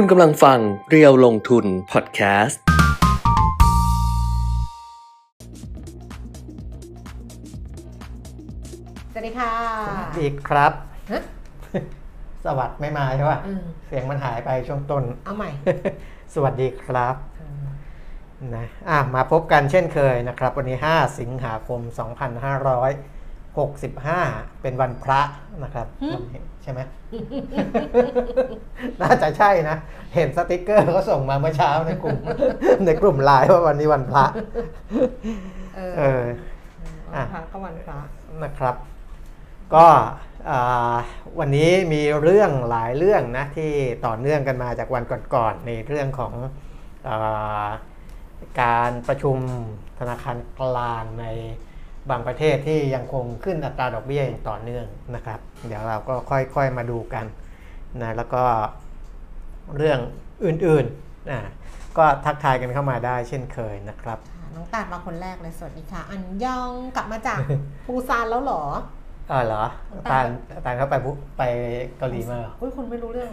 คุณกำลังฟังเรียวลงทุนพอดแคสต์ สวัสดีค่ะอีกครับ ฮะ สวัสดีไม่มาใช่ป่ะ อืม เสียงมันหายไปช่วงต้น เอาใหม่ สวัสดีครับนะอะมาพบกันเช่นเคยนะครับ วันนี้ 5 สิงหาคม 2565 เป็นวันพระนะครับหึวันนี้ใช่ไหมน่าจะใช่นะ เห็นสติกเกอร์เขาส่งมาเมื่อเช้าในกลุ่ม ในกลุ่มไลน์ว่าวันนี้วันพระ เออเอออะวันพระก็วันพระนะครับ ก็อ่าวันนี้มีเรื่องหลายเรื่องนะที่ต่อเนื่องกันมาจากวันก่อนๆในเรื่องของอาการประชุมธนาคารกลางใน บางประเทศที่ยังคงขึ้นอัตราดอกเบี้ยอย่างต่อเนื่องนะครับ เดี๋ยวเราก็ค่อยๆมาดูกันนะแล้วก็เรื่องอื่นๆนะก็ทักทายกันเข้ามาได้เช่นเคยนะครับน้องตาดมาคนแรกเลยสวัสดีค่ะ อันยองกลับมาจากปูซานแล้วหรอ ออเหรอตาลตาลเขาไปปุ๊บไปเกาหลีมาเหรออุ้ยคุณไม่รู้เรื่อง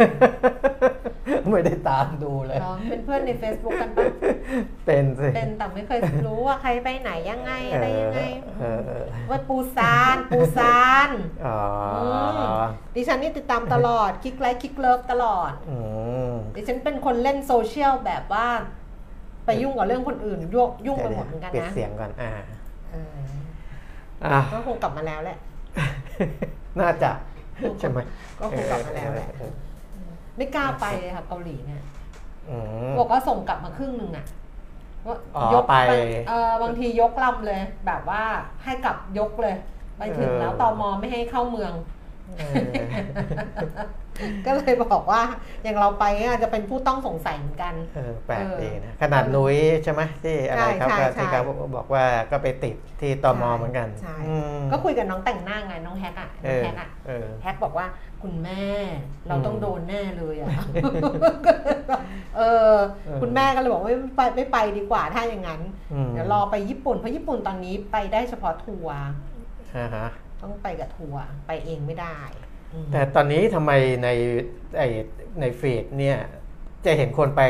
ไม่ได้ตามดูเลยเหรอเป็นเพื่อนใน Facebook กันปะเป็นสิเป็นแต่ไม่เคยรู้ว่าใครไปไหนยังไงอะไรยังไงเออเออว่าปูซานปูซานอ๋อมดิฉันนี่ติดตามตลอดคลิกไลค์คลิกเลิฟตลอดอืมดิฉันเป็นคนเล่นโซเชียลแบบว่า ไปยุ่งกับเรื่องคนอื่นยุ่งยุ่งไปหมดเหมือนกันปิดนะเสียงก่อนอ่าเอออะก็คงกลับมาแล้วแหละ น่าจะใช่ไหมก็คงกลับมาแล้วแหละเออไม่กล้าไปเลยค่ะเกาหลีเนี่ยอืมบอกว่าส่งกลับมาครึ่งหนึ่งอะว่าอ๋อยกไปเออบางทียกลำเลย แบบว่าให้กลับยกเลย ไปถึงแล้วเออตอมอไม่ให้เข้าเมืองเออ ก็เลยบอกว่าอย่างเราไปเนี่ยจะเป็นผู้ต้องสงสัยเหมือนกันเออแปลกเออดีนะขนาดนุ้ยใช่ไหมที่อะไรใช่ครับใช่ก็ใช่ที่เขาบอกว่าก็ไปติดที่ตมเหมือนกันใช่อืมก็คุยกับน้องแต่งหน้าไงน้องแฮกอะเอน้องอแฮกอะเออแฮกบอกว่าคุณแม่เราต้องอืมโดนแน่เลยอะเออเออคุณแม่ก็เลยบอกว่าไม่ไปไม่ไปดีกว่าถ้าอย่างนั้นอืมเดี๋ยวรอไปญี่ปุ่นเพราะญี่ปุ่นตอนนี้ไปได้เฉพาะทัวร์อ่าฮะ ต้องไปกับทัวร์ไปเองไม่ได้อืมแต่ตอนนี้ทำไมในไอในฟีดเนี่ย จะเห็นคนไป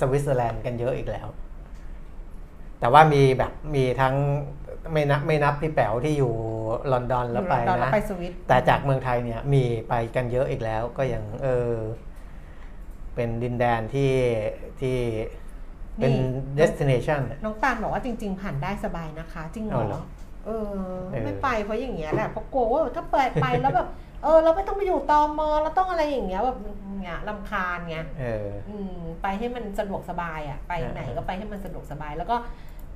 สวิตเซอร์แลนด์กันเยอะอีกแล้ว แต่ว่ามีแบบมีทั้งไม่นับไม่นับพี่แป๋วที่อยู่ลอนดอนแล้วไปตอนเรานะไปสวิต แต่จากเมืองไทยเนี่ยมีไปกันเยอะอีกแล้ว ก็ยังเออ เป็นดินแดนที่ที่เป็น destination อะน้องตาลบอกว่าจริง ๆ ผ่านได้สบายนะคะ จริงเหรเอาอเหรอเออ เออไม่ไปเพราะอย่างเงี้ยแหละเพราะกลัวว่าถ้าไปไปแล้วแบบเออเราไม่ต้องไปอยู่ตอมอเราต้องอะไรอย่างเงี้ยแบบเงี้ยลำคาญเงี้ยเอออืมไปให้มันสะดวกสบายอะไปอ่าไหนก็ไปให้มันสะดวกสบาย แล้วก็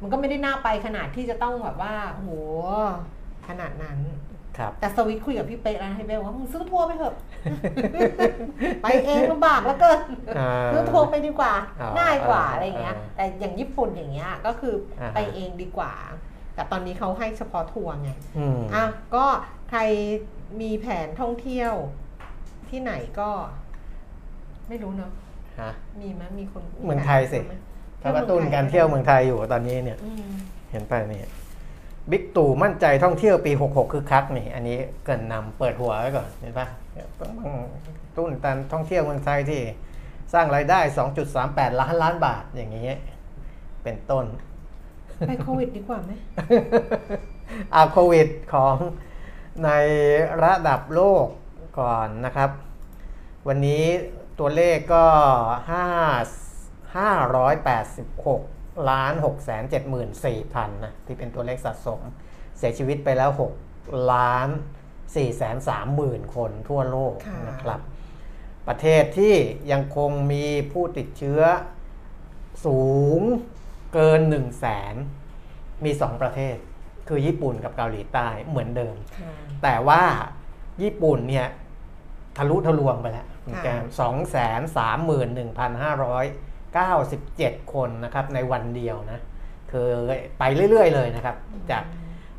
มันก็ไม่ได้น่าไปขนาดที่จะต้องแบบว่าโอ้โหขนาดนั้นครับแต่สวิตคุยกับพี่เป๊กแล้วนะให้เบลว่ามึงซื้อทัวร์ไปเถอะไปเองลำบากแล้วเกินอ่าซื้อทัวร์ไปดีกว่าอ๋อง่ายกว่าอ่าอะไรอย่างเงี้ยอ่าแต่อย่างญี่ปุ่นอย่างเงี้ยก็คืออาไปเองดีกว่า แต่ตอนนี้เขาให้เฉพาะทัวร์ไงอืมอะก็ใครมีแผนท่องเที่ยวที่ไหนก็ ไม่รู้เนาะฮะมีไหมมีคนเมืองไทยสิหมถ้ากระตุ้นการเที่ยวเมืองไทยอยู่ตอนนี้เนี่ยอืมเห็นไปนี่บิ๊กตู่มั่นใจท่องเที่ยวปี 66 คือคักนี่ อันนี้เกรินนำเปิดหัวไว้ก่อนเห็นปะต้องตุ้นการท่องเที่ยวเมืองไทยที่ สร้างรายได้ 2.38 ล้านล้านบาทอย่างนี้ เป็นต้น ไปโควิดดีกว่าไหมเอาโควิดของในระดับโลกก่อนนะครับ วันนี้ตัวเลขก็ 5 586 ล้าน 6 7 4 0 0 0นะที่เป็นตัวเลขสะสม เสียชีวิตไปแล้ว 6 ล้าน 4 3 0 0 0 0 คนทั่วโลกนะครับ ประเทศที่ยังคงมีผู้ติดเชื้อสูง เกิน 1 0 0 0 0แสนมี 2 ประเทศ คือญี่ปุ่นกับเกาหลีใต้เหมือนเดิมค่ะแต่ว่าญี่ปุ่นเนี่ยทะลุทะลวงไปแล้วค่ะแกสองแสนสามหมื่นหนึ่งพันห้าร้อยเก้าสิบเจ็ดคนนะครับในวันเดียวนะ คือไปเรื่อย ๆ เลยนะครับ จาก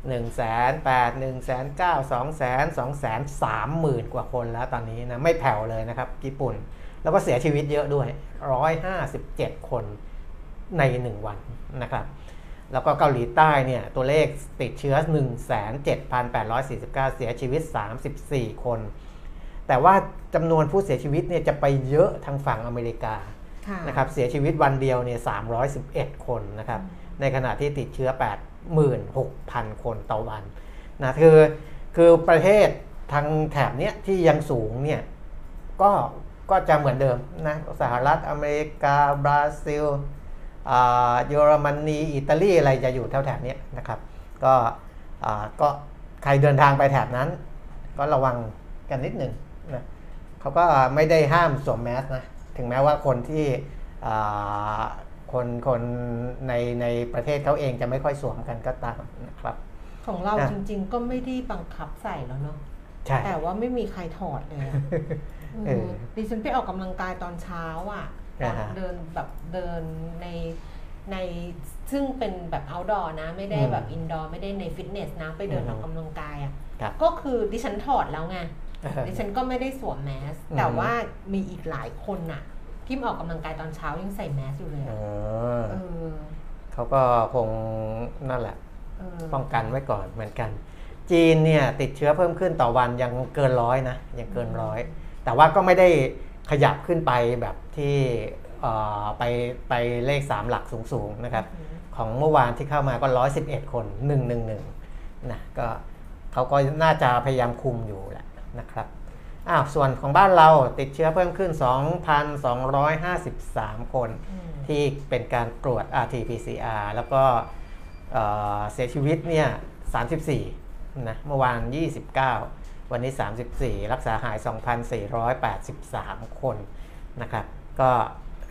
หนึ่งแสนแปดหนึ่งแสนเก้าสองแสนสองแสนสามหมื่นกว่าคนแล้วตอนนี้นะ ไม่แผ่วเลยนะครับ ญี่ปุ่น แล้วก็เสียชีวิตเยอะด้วยร้อยห้าสิบเจ็ดคน ในหนึ่งวันนะครับ แล้วก็เกาหลีใต้เนี่ยตัวเลขติดเชื้อ 1 7 8 4 9 เสียชีวิต 34 คน แต่แต่ว่าจำนวนผู้เสียชีวิตเนี่ยจะไปเยอะทางฝั่งอเมริกาค่ะนะครับเสียชีวิตวันเดียวเนี่ย311 คนนะครับ ในขณะที่ติดเชื้อ 86,000 คนต่อวันนะคือคือประเทศทางแถบเนี้ยที่ยังสูงเนี่ยก็ก็จะเหมือนเดิมนะสหรัฐอเมริกา บราซิลอ่า เยอรมนีอิตาลีอะไรจะอยู่แถวแถบๆเนี้ยนะครับ ก็อ่าก็ใครเดินทางไปแถบนั้น ก็ระวังกันนิดหนึ่งนะเขาก็ไม่ได้ห้ามสวมแมสนะถึงแม้ว่าคนที่อ่าคนคนในในประเทศเขาเองจะไม่ค่อยสวมกันก็ตามนะครับ ของเราอะจริง ๆ ก็ไม่ได้บังคับใส่แล้วเนาะใช่แต่ว่าไม่มีใครถอดเลยอะเออมดิฉันไปออกกำลังกายตอนเช้าอะต อนอ่าฮะเดินแบบเดินในในซึ่งเป็นแบบ outdoor นะ ไม่ได้อืมแบบ indoor ไม่ได้ในฟิตเนสนะ ไปเดินอืมออกกำลังกายอะครับก็คือดิฉันถอดแล้วไงเออดิฉันก็ไม่ได้สวมแมสอืมแต่ว่ามีอีกหลายคนน่ะ ที่มาออกกำลังกายตอนเช้ายังใส่แมสอยู่เลยเออะอเออเขาก็คงนั่นแหละเออป้องกันไว้ก่อนเหมือนกัน จีนเนี่ยติดเชื้อเพิ่มขึ้นต่อวันยังเกินร้อยนะยังเกินร้อย แต่ว่าก็ไม่ได้ ขยับขึ้นไปแบบที่เอ่อไปไปเลข 3 หลักสูงๆนะครับอืมของเมื่อวานที่เข้ามาก็ 111 คน 111นะก็เขาก็น่าจะพยายามคุมอยู่แหละนะครับอ้าวส่วนของบ้านเราติดเชื้อเพิ่มขึ้น 2,253 คนอืมที่เป็นการตรวจ RT-PCR แล้วก็เอ่อเสียชีวิตเนี่ย 34นะเมื่อวาน 29 วันนี้ 34 รักษาหาย 2,483 คนนะครับ ก็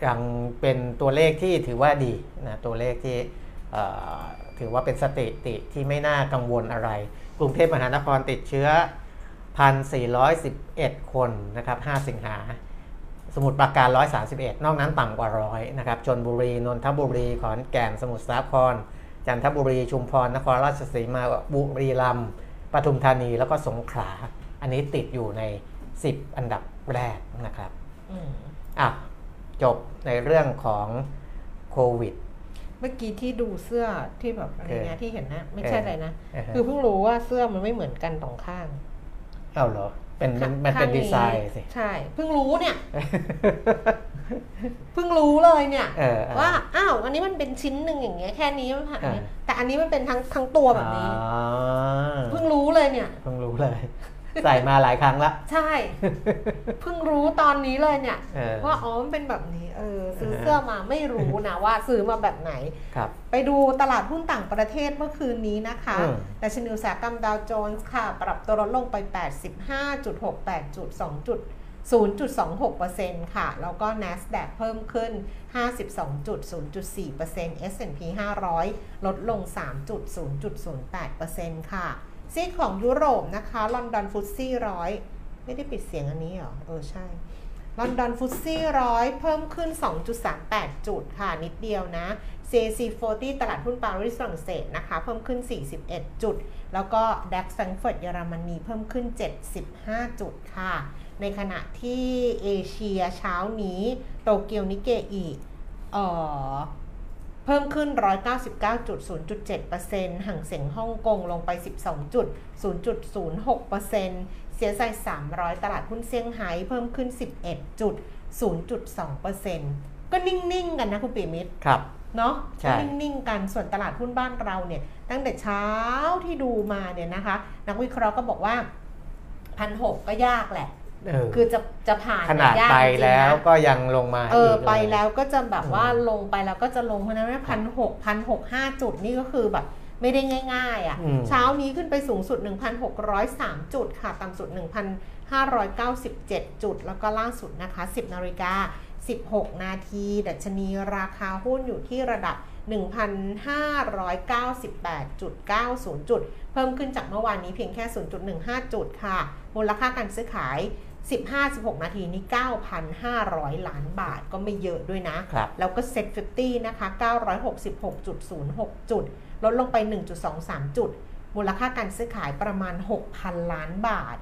ยังเป็นตัวเลขที่ถือว่าดีนะตัวเลขที่ถือว่าเป็นสถิติที่ไม่น่ากังวลอะไร กรุงเทพมหานครติดเชื้อ 1,411 คนนะครับ 5 สิงหา สมุทรปราการ 131 นอกนั้นต่ำกว่าร้อยนะครับชนบุรี นนทบุรี ขอนแก่น สมุทรสาคร จันทบุรี ชุมพร นครราชสีมา บุรีรัมย์ ปทุมธานีแล้วก็สงขลา อันนี้ติดอยู่ใน 10 อันดับแรกนะครับอืมอะจบในเรื่องของโควิด เมื่อกี้ที่ดูเสื้อที่แบบอะไรเงี้ยที่เห็นนะไม่ใช่เออออะไรนะเออฮะคือเพิ่งรู้ว่าเสื้อมันไม่เหมือนกันสองข้างเอ้าเหรอ เป็นมันมันเป็นข้างดีไซน์สิ ใช่ เพิ่งรู้เนี่ย เพิ่งรู้เลยเนี่ยเออเออว่าอ้าวอันนี้มันเป็นชิ้นหนึ่งอย่างเงี้ยแค่นี้มันผ่านเออแต่อันนี้มันเป็นทั้งทั้งตัวแบบนี้ อ๋อเพิ่งรู้เลยเนี่ย เพิ่งรู้เลย ใส่มาหลายครั้งละใช่ เพิ่งรู้ตอนนี้เลยเนี่ย เออว่าอ๋อมันเป็นแบบนี้เออซื้อเออเสื้อมาไม่รู้นะว่าซื้อมาแบบไหน ครับ ไปดูตลาดหุ้นต่างประเทศเมื่อคืนนี้นะคะอืม ดัชนีอุตสาหกรรมดาวโจนส์ค่ะ ปรับตัวลดลงไป 85.68จุด2จุด 0.26%ค่ะ แล้วก็ NASDAQ เพิ่มขึ้น 52.0.4% S&P 500 ลดลง 3.0.08%ค่ะ ซีของยุโรปนะคะ ลอนดอนฟุตซี่ร้อยไม่ได้ปิดเสียงอันนี้หรอ เออ ใช่ ลอนดอนฟุตซี่ร้อยเพิ่มขึ้น 2.38 จุดค่ะ นิดเดียวนะ CAC 40 ตลาดหุ้นปารีสฝรั่งเศสนะคะ เพิ่มขึ้น 41 จุด แล้วก็ DAX แฟรงก์เฟิร์ตเยอรมนีเพิ่มขึ้น 75 จุดค่ะ ในขณะที่เอเชียเช้านี้โตเกียวนิเกอีเอ่อเพิ่มขึ้น 199.0.7%ห่างเสียงฮ่องกงลงไป 12.0.06%เสียใจ300 ตลาดหุ้นเซี่ยงไฮ้เพิ่มขึ้น 11.0.2%ก็นิ่ง ๆ กันนะคุณปีมิตรครับเนาะใช่ก็นิ่ง ๆ กันส่วนตลาดหุ้นบ้านเราเนี่ย ตั้งแต่เช้าที่ดูมาเนี่ยนะคะ นักวิเคราะห์ก็บอกว่าพันหกก็ยากแหละเออ คือจะจะผ่านขนาดยกไปจริงๆแล้วนะก็ยังลงมาเอออีกไปเยแล้วก็จะแบบว่าอืมลงไปแล้วก็จะลงเพราะฉะนั้นพันหกพันหกห้าจุดนี่ก็คือแบบไม่ได้ง่าย ๆ อะอืมเช้านี้ขึ้นไปสูงสุด 1,603 จุดค่ะ ต่ำสุด 1,597 จุด แล้วก็ล่าสุดนะคะ 10 นาฬิกา 16 นาที ดัชนีราคาหุ้นอยู่ที่ระดับ 1,598.90 จุด เพิ่มขึ้นจากเมื่อวานนี้เพียงแค่ 0.15 จุดค่ะ มูลค่าการซื้อขาย 15-16 นาทีนี่9,500 ล้านบาทก็ไม่เยอะด้วยนะครับแล้วก็เซ็ต50 นะคะ 966.06 จุด ลดลงไป 1.23 จุด มูลค่าการซื้อขายประมาณ 6,000 ล้านบาท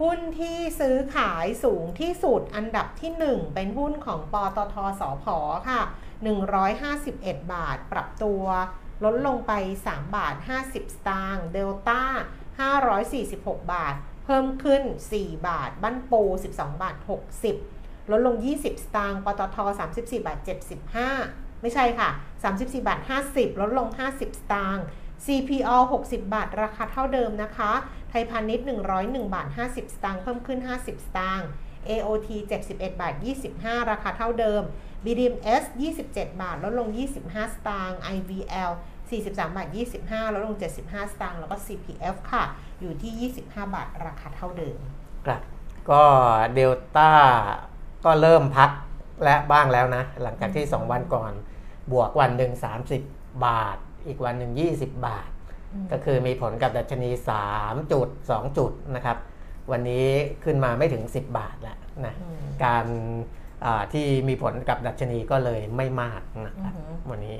หุ้นที่ซื้อขายสูงที่สุดอันดับที่ 1 เป็นหุ้นของปตทสพค่ะ 151 บาท ปรับตัวลดลงไป 3 บาท 50 สตางค์เดลต้า546 บาท เพิ่มขึ้น 4 บาท บ้านปู 12 บาท 60 ลดลง 20 สตางค์ ปตท 34 บาท 75 ไม่ใช่ค่ะ 34 บาท 50 ลดลง 50 สตางค์ CPO 60 บาท ราคาเท่าเดิมนะคะ ไทยพาณิชย์ 101 บาท 50 สตางค์ เพิ่มขึ้น 50 สตางค์ AOT 71 บาท 25 ราคาเท่าเดิม BDMs 27 บาท ลดลง 25 สตางค์ IVL 43 บาท 25 ลดลง 75 สตางค์ แล้วก็ CPF ค่ะ อยู่ที่ 25 บาทราคาเท่าเดิม ครับ ก็เดลต้าก็เริ่มพักและบ้างแล้วนะ หลังจากที่ 2 วันก่อน บวกวันหนึ่ง30 บาท อีกวันหนึ่ง20 บาท ก็คือมีผลกับดัชนี 3 จุด 2 จุดนะครับ วันนี้ขึ้นมาไม่ถึง 10 บาทแล้วนะอืมการอ่าที่มีผลกับดัชนีก็เลยไม่มากนะครับอือหือวันนี้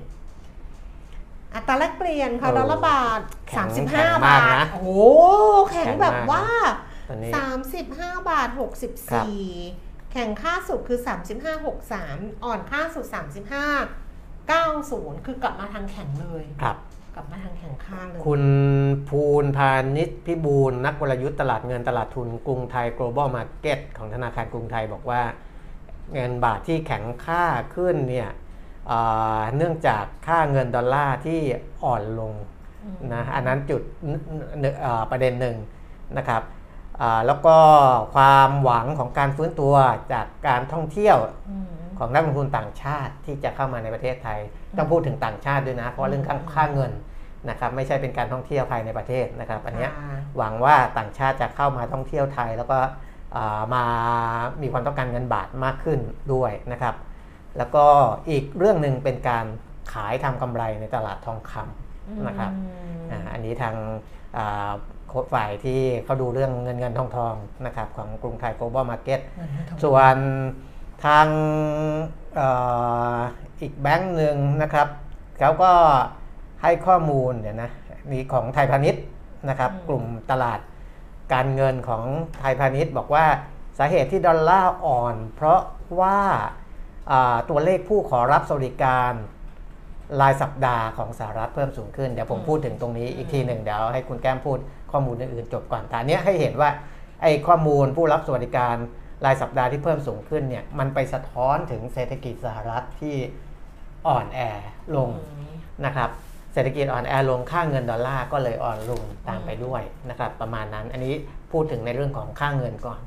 อัตราแลกเปลี่ยนค่ะโอ้ดอลลาร์บาทแข็งแข็ง35มาบากทนะโอ้โหแข็งแข็งแบบมากว่าตอนนี้35 บาทครับ64 แข่งค่าสุดคือ 35 63 อ่อนค่าสุด 35 90 คือกลับมาทางแข็งเลยครับกลับมาทางแข็งค่าเลย คุณภูนพาณิชย์พิบูลนักกลยุทธ์ตลาดเงินตลาดทุนกรุงไทย global market ของธนาคารกรุงไทยบอกว่า เงินบาทที่แข็งค่าขึ้นเนี่ย เอ่อเนื่องจากค่าเงินดอลลาร์ที่อ่อนลงอืมนะอันนั้นจุดนนเอ่อประเด็นหนึ่งนะครับอ่าแล้วก็ความหวังของการฟื้นตัวจากการท่องเที่ยวอืมของนักลงทุนต่างชาติที่จะเข้ามาในประเทศไทย ต้องพูดถึงต่างชาติด้วยนะ เพราะเรื่องค่าค่าเงินนะครับไม่ใช่เป็นการท่องเที่ยวภายในประเทศนะครับ อันเนี้ยค่ะหวังว่าต่างชาติจะเข้ามาท่องเที่ยวไทย แล้วก็อ่ามามีความต้องการเงินบาทมากขึ้นด้วยนะครับ แล้วก็อีกเรื่องหนึ่งเป็นการขายทำกำไรในตลาดทองคำนะครับอืมอ่าอันนี้ทางอ่าโค้ชฝ่ายที่เขาดูเรื่องเงินเงินทองทองนะครับของกรุงไทย global market ส่วนทางเอ่ออีกแบงค์หนึ่งนะครับเขาก็ให้ข้อมูลเนี่ยนะมีของไทยพาณิชย์นะครับอืมกลุ่มตลาดการเงินของไทยพาณิชย์บอกว่าสาเหตุที่ดอลลาร์อ่อน เพราะว่าอ่า ตัวเลขผู้ขอรับสวัสดิการรายสัปดาห์ของสหรัฐเพิ่มสูงขึ้น เดี๋ยวผมพูดถึงตรงนี้อีกทีหนึ่งเดี๋ยวให้คุณแก้มพูดข้อมูลอื่นๆจบก่อนแต่อันเนี้ยให้เห็นว่าไอ้ข้อมูลผู้รับสวัสดิการรายสัปดาห์ที่เพิ่มสูงขึ้นเนี่ยมันไปสะท้อนถึงเศรษฐกิจสหรัฐที่อ่อนแอลงนะครับเศรษฐกิจอ่อนแอลงค่าเงินดอลลาร์ก็เลยอ่อนลงตามไปด้วยนะครับประมาณนั้นอันนี้พูดถึงในเรื่องของค่าเงินก่อน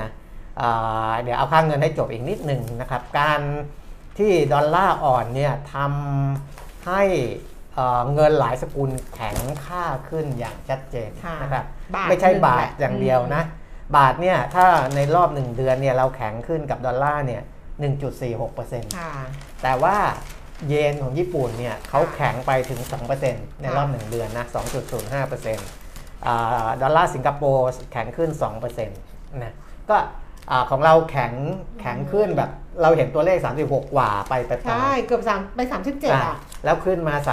นะอ่า เดี๋ยวเอาค่าเงินให้จบอีกนิดหนึ่งนะครับ การที่ดอลลาร์อ่อนเนี่ยทำให้เอ่อเงินหลายสกุลแข็งค่าขึ้นอย่างชัดเจนค่ะนะครับบาทไม่ใช่หนึ่งบาทแหละอย่างเดียวนะ บาทเนี่ยถ้าในรอบ 1 เดือนเนี่ยเราแข็งขึ้นกับดอลลาร์เนี่ย1.46%ค่ะแต่ว่าเยนของญี่ปุ่นเนี่ยเขาแข็งไปถึง 2%ในรอบ 1 เดือนนะ 2.05%อ่าดอลลาร์สิงคโปร์แข็งขึ้น 2%นะก็ อ่าของเราแข็งแข็งขึ้นแบบ เราเห็นตัวเลข 36 กว่าไปไปปลายใช่เกือบสามไปสามสิบเจ็ดอะอะแล้วขึ้นมาเอ35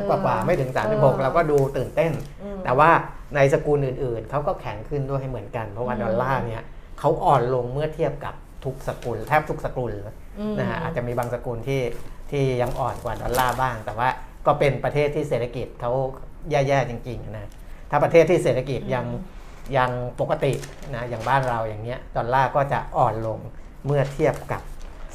อกว่ากว่าไม่ถึงเออ36 เราก็ดูตื่นเต้นอืมแต่ว่าในสกุลอื่นๆ เขาก็แข็งขึ้นด้วยให้เหมือนกัน เพราะว่าอืมดอลลาร์เนี่ยเขาอ่อนลงเมื่อเทียบกับทุกสกุล แทบทุกสกุลอืมนะฮะอาจจะมีบางสกุลที่ที่ยังอ่อนกว่าดอลลาร์บ้าง แต่ว่าก็เป็นประเทศที่เศรษฐกิจเขาแย่ๆจริงๆนะถ้าประเทศที่เศรษฐกิจยัง ยังปกตินะอย่างบ้านเราอย่างเงี้ยดอลลาร์ก็จะอ่อนลงเมื่อเทียบกับ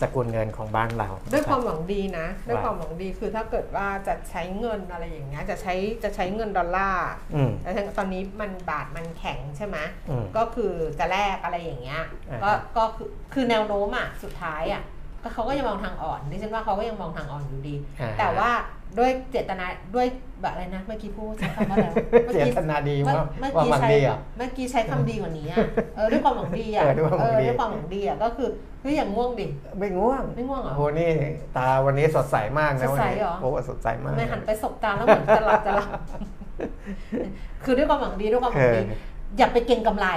สกุลเงินของบ้านเรา ด้วยความนะหวังดีนะ ด้วยว่าความหวังดีคือถ้าเกิดว่าจะใช้เงินอะไรอย่างเงี้ยจะใช้จะใช้เงินดอลลาร์อืมแต่ตอนนี้มันบาทมันแข็งใช่ไหมอืมก็คือจะแลกอะไรอย่างเงี้ยอ่าก็ก็คือคือแนวโน้มอะสุดท้ายอะก็เขาก็ยังมองทางอ่อนดิฉันว่าเขาก็ยังมองทางอ่อนอยู่ดีอ่าแต่ว่า ด้วยเจตนาด้วยแบบอะไรนะ เมื่อกี้พูดใช้คำว่าอะไรวะเมื่อเจกี้ตนาดีเมื่อว่าเมื่อว่ากี้มันใช้ดีอะ เมื่อกี้ใช้คำดีกว่านี้อะเออด้วยความหวังดีอะเออด้วยความหวังดี ด้วยความหวังดีอะก็คือเฮ้ยอย่างง่วงดิ ไม่ง่วงไม่ง่วงเหรอโอ้โหนี่ตาวันนี้สดใสมากนะสดวันใสนี้เหรอ โอ้สดใสมาก ไม่หันไปสบตาแล้วเหมือนจะหลับจะหลับคือด้วยความหวังดีด้วยความหวังดีเออ อย่าไปเก็งกำไร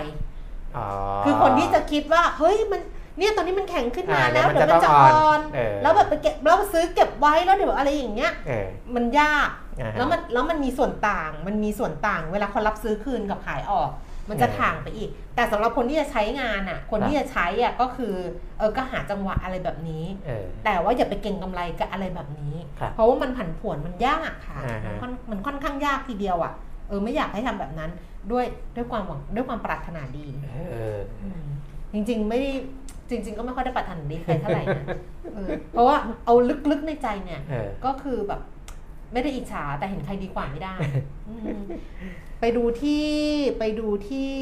อ๋อคือคนที่จะคิดว่า เฮ้ยมัน เนี่ยตอนนี้มันแข็งขึ้นมาอ่าแล้วเดี๋เดี๋ยยววมัมันนจะจะต้องอ่อ่ออนนเออแล้วแบบไปเก็บแล้วซื้อเก็บไว้แล้วเดี๋ยวอะไรอย่างเงี้ยเออมันยากอ่าฮะแล้วมันแล้วมันมีส่วนต่างมันมีส่วนต่าง เวลาคนรับซื้อคืนกับขายออก มันจะเออถ่างไปอีก แต่สำหรับคนที่จะใช้งานอะ คนครับที่จะใช้อะก็คือเออก็หาจังหวะอะไรแบบนี้เออแต่ว่าอย่าไปเก็งกำไรกับอะไรแบบนี้ครับเพราะว่ามันผันผวนมันยากค่ะอ่าฮะมันค่อนมันค่อนข้างยากทีเดียวอะเออไม่อยากให้ทำแบบนั้นด้วยด้วยความหวังด้วยความปรารถนาดีเออจริง ๆ ไม่ได้ จริง ๆ ก็ไม่ค่อยได้ปรารถนาดีใครเท่าไหร่นะเออเพราะว่าเอาลึกๆในใจเนี่ยเออ ก็คือแบบ ไม่ได้อิจฉาแต่เห็นใครดีกว่าไม่ได้อืมไปดูที่ไปดูที่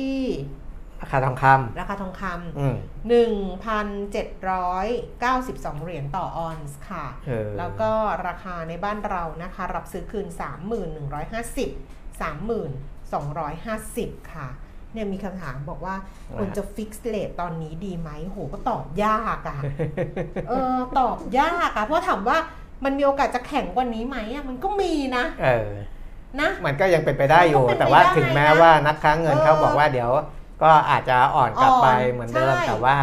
ราคาทองคราคาทองคำอืมำหนึ่งพันเจ็ดร้อยเก้าสิบสองเหรียญต่อออนซ์ค่ะ เออ แล้วก็ราคาในบ้านเรานะคะ รับซื้อคืน 3150 3250 ค่ะ เนี่ยมีคำถามบอกว่าควรจะฟิกซ์เลทตอนนี้ดีไหมโหก็ตอบยากอะเออตอบยากอะเพราะถามว่ามันมีโอกาสจะแข็งกว่านี้ไหมอะมันก็มีนะ เออนะมันก็ยังเป็นไปได้อยู่มันก็เป็นไปแต่ว่าได้ถึงแม้นะว่านักค้าเงินเออเขาบอกว่าเดี๋ยว ก็อาจจะอ่อนกลับไปอ่อนเหมือนเดิมใช่แต่ว่า